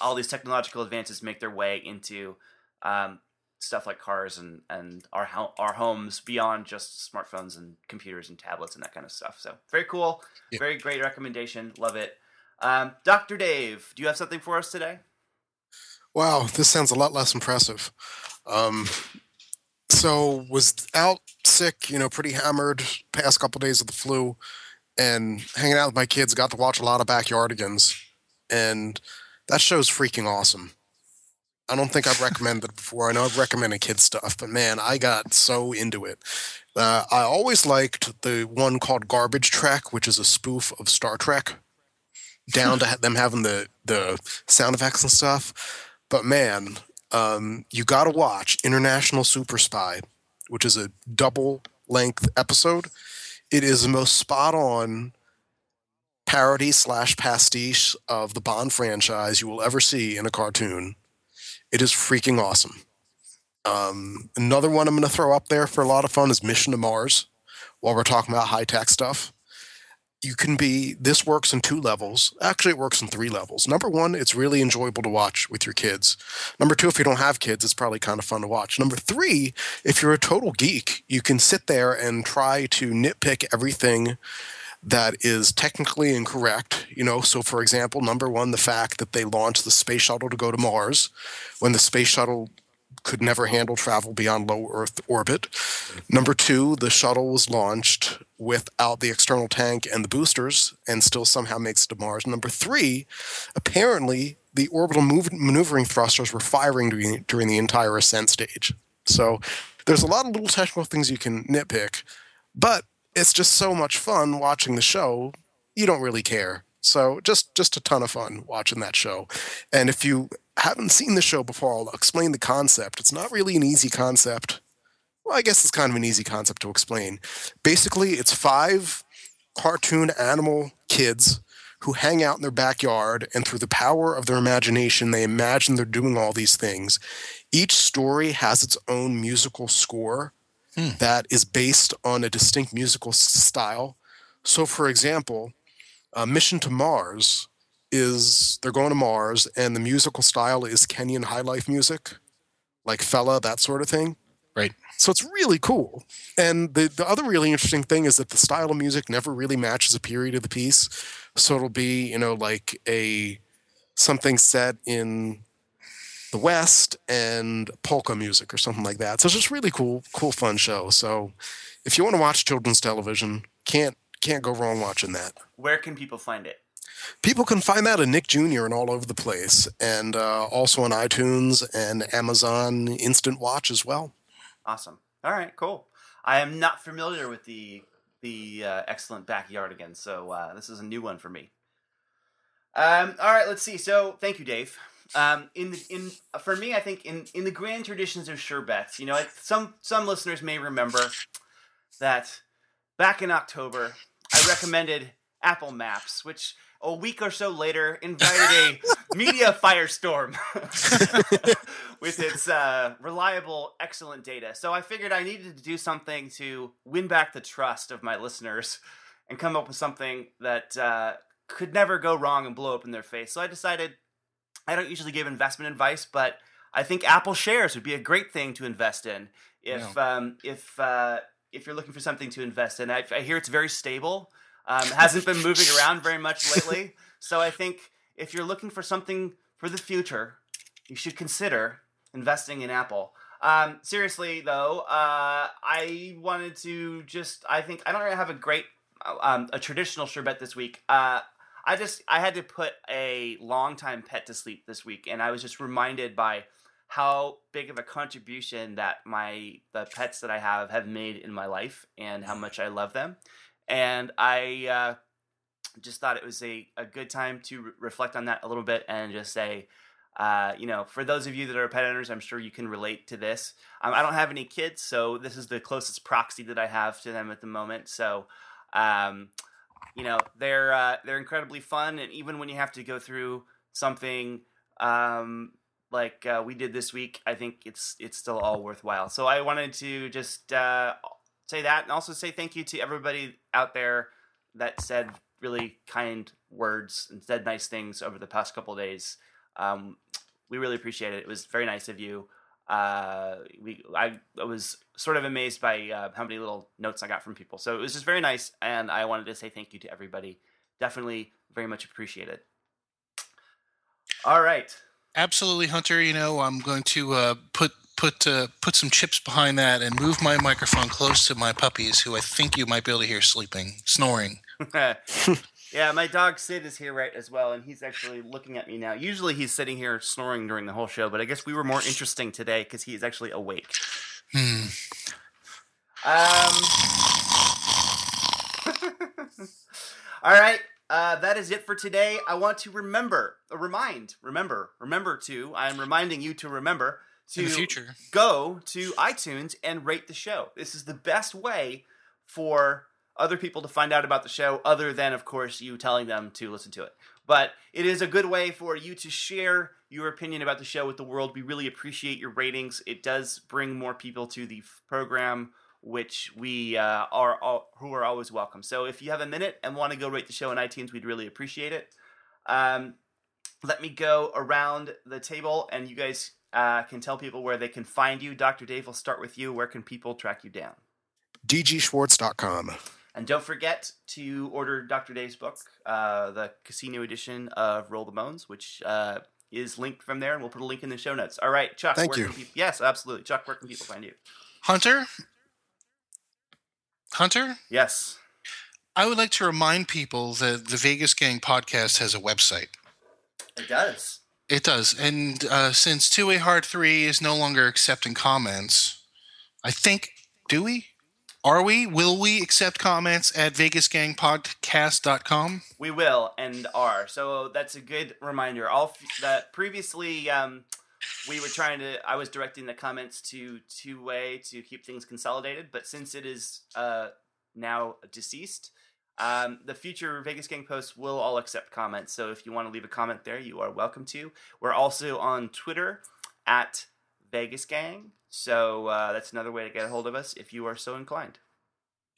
all these technological advances make their way into um, stuff like cars and and our our homes beyond just smartphones and computers and tablets and that kind of stuff. So very cool, yeah. very great recommendation. Love it. Um, Doctor Dave, do you have something for us today? Wow, this sounds a lot less impressive. Um, so was out sick, you know, pretty hammered past couple days of the flu, and hanging out with my kids. Got to watch a lot of Backyardigans, and that show's freaking awesome. I don't think I've recommended it before. I know I've recommended kids stuff, but man, I got so into it. Uh, I always liked the one called Garbage Trek, which is a spoof of Star Trek, down to them having the the sound effects and stuff. But man, um, you got to watch International Super Spy, which is a double length episode. It is the most spot on parody slash pastiche of the Bond franchise you will ever see in a cartoon it is freaking awesome. Um, another one I'm going to throw up there for a lot of fun is Mission to Mars. While we're talking about high tech stuff, you can be. This works in two levels. Actually, it works in three levels. Number one, it's really enjoyable to watch with your kids. Number two, if you don't have kids, it's probably kind of fun to watch. Number three, if you're a total geek, you can sit there and try to nitpick everything that is technically incorrect. You know, so for example, number one, the fact that they launched the space shuttle to go to Mars when the space shuttle could never handle travel beyond low Earth orbit. Number two, the shuttle was launched without the external tank and the boosters and still somehow makes it to Mars. Number three, apparently the orbital move- maneuvering thrusters were firing during, during the entire ascent stage. So there's a lot of little technical things you can nitpick, but it's just so much fun watching the show. You don't really care. So just just a ton of fun watching that show. And if you haven't seen the show before, I'll explain the concept. It's not really an easy concept. Well, I guess it's kind of an easy concept to explain. Basically, it's five cartoon animal kids who hang out in their backyard and through the power of their imagination they imagine they're doing all these things. Each story has its own musical score hmm. that is based on a distinct musical style. So, for example, uh, Mission to Mars is they're going to Mars, and the musical style is Kenyan high life music, like Fela, that sort of thing. Right. So it's really cool. And the, the other really interesting thing is that the style of music never really matches a period of the piece. So it'll be, you know, like a something set in the West and polka music or something like that. So it's just really cool, cool, fun show. So if you want to watch children's television, can't can't go wrong watching that. Where can people find it? People can find that at Nick Jr. and all over the place, and uh, also on iTunes and Amazon Instant Watch as well. Awesome. All right, cool. I am not familiar with the the uh, excellent backyardigans, so uh, this is a new one for me. Um, all right, let's see. So, thank you, Dave. Um, in the, in for me, I think in in the grand traditions of sure bets, you know, some some listeners may remember that back in October, I recommended Apple Maps, which a week or so later invited a [laughs] media firestorm [laughs] with its uh, reliable, excellent data. So I figured I needed to do something to win back the trust of my listeners and come up with something that uh, could never go wrong and blow up in their face. So I decided I don't usually give investment advice, but I think Apple shares would be a great thing to invest in if yeah. um, if uh, if you're looking for something to invest in, I, I hear it's very stable. Um, hasn't been moving [laughs] around very much lately. So I think if you're looking for something for the future, you should consider investing in Apple. Um, seriously though, uh, I wanted to just I think I don't really have a great um, a traditional sure bet this week. Uh, I just I had to put a longtime pet to sleep this week, and I was just reminded by how big of a contribution that my the pets that I have have made in my life, and how much I love them. And I uh, just thought it was a, a good time to re- reflect on that a little bit and just say, uh, you know, for those of you that are pet owners, I'm sure you can relate to this. Um, I don't have any kids, so this is the closest proxy that I have to them at the moment. So, um, you know, they're uh, they're incredibly fun, and even when you have to go through something um, like uh, we did this week, I think it's it's still all worthwhile. So I wanted to just uh, say that, and also say thank you to everybody out there that said really kind words and said nice things over the past couple days. Um, we really appreciate it. It was very nice of you. Uh, we I, I was sort of amazed by uh, how many little notes I got from people. So it was just very nice, and I wanted to say thank you to everybody. Definitely very much appreciated. All right. Absolutely, Hunter. You know, I'm going to uh, put put uh, put some chips behind that and move my microphone close to my puppies, who I think you might be able to hear sleeping, snoring. [laughs] [laughs] yeah, my dog Sid is here right as well, and he's actually looking at me now. Usually he's sitting here snoring during the whole show, but I guess we were more interesting today because he is actually awake. Hmm. Um. [laughs] All right. Uh, that is it for today. I want to remember, uh, remind, remember, remember to. I'm reminding you to remember to In the future. go to iTunes and rate the show. This is the best way for other people to find out about the show, other than, of course, you telling them to listen to it. But it is a good way for you to share your opinion about the show with the world. We really appreciate your ratings. It does bring more people to the program, which we uh, are all, who are always welcome. So if you have a minute and want to go rate the show on iTunes, we'd really appreciate it. Um, let me go around the table, and you guys uh, can tell people where they can find you. Dr. Dave, we'll start with you. Where can people track you down? dgschwartz.com. And don't forget to order Dr. Dave's book, uh, the casino edition of Roll the Bones, which uh, is linked from there, and we'll put a link in the show notes. All right, Chuck. Thank you. People, yes, absolutely. Chuck, where can people find you? Hunter? Hunter? Yes. I would like to remind people that the Vegas Gang podcast has a website. It does. It does. And uh, since Two Way Hard 3 is no longer accepting comments, I think, do we? Are we? Will we accept comments at vegasgangpodcast.com? We will and are. So that's a good reminder. All f- that previously um, we were trying to. I was directing the comments to two way to keep things consolidated, but since it is uh, now deceased, um, the future Vegas Gang posts will all accept comments. So if you want to leave a comment there, you are welcome to. We're also on Twitter at Vegas Gang. So uh, that's another way to get a hold of us if you are so inclined.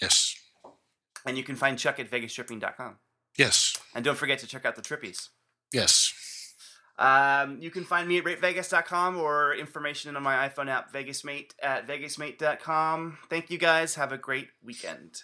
Yes. And you can find Chuck at vegastripping.com. Yes. And don't forget to check out the Trippies. Yes. Um, you can find me at ratevegas.com or information on my iPhone app, VegasMate, at vegasmate.com. Thank you guys. Have a great weekend.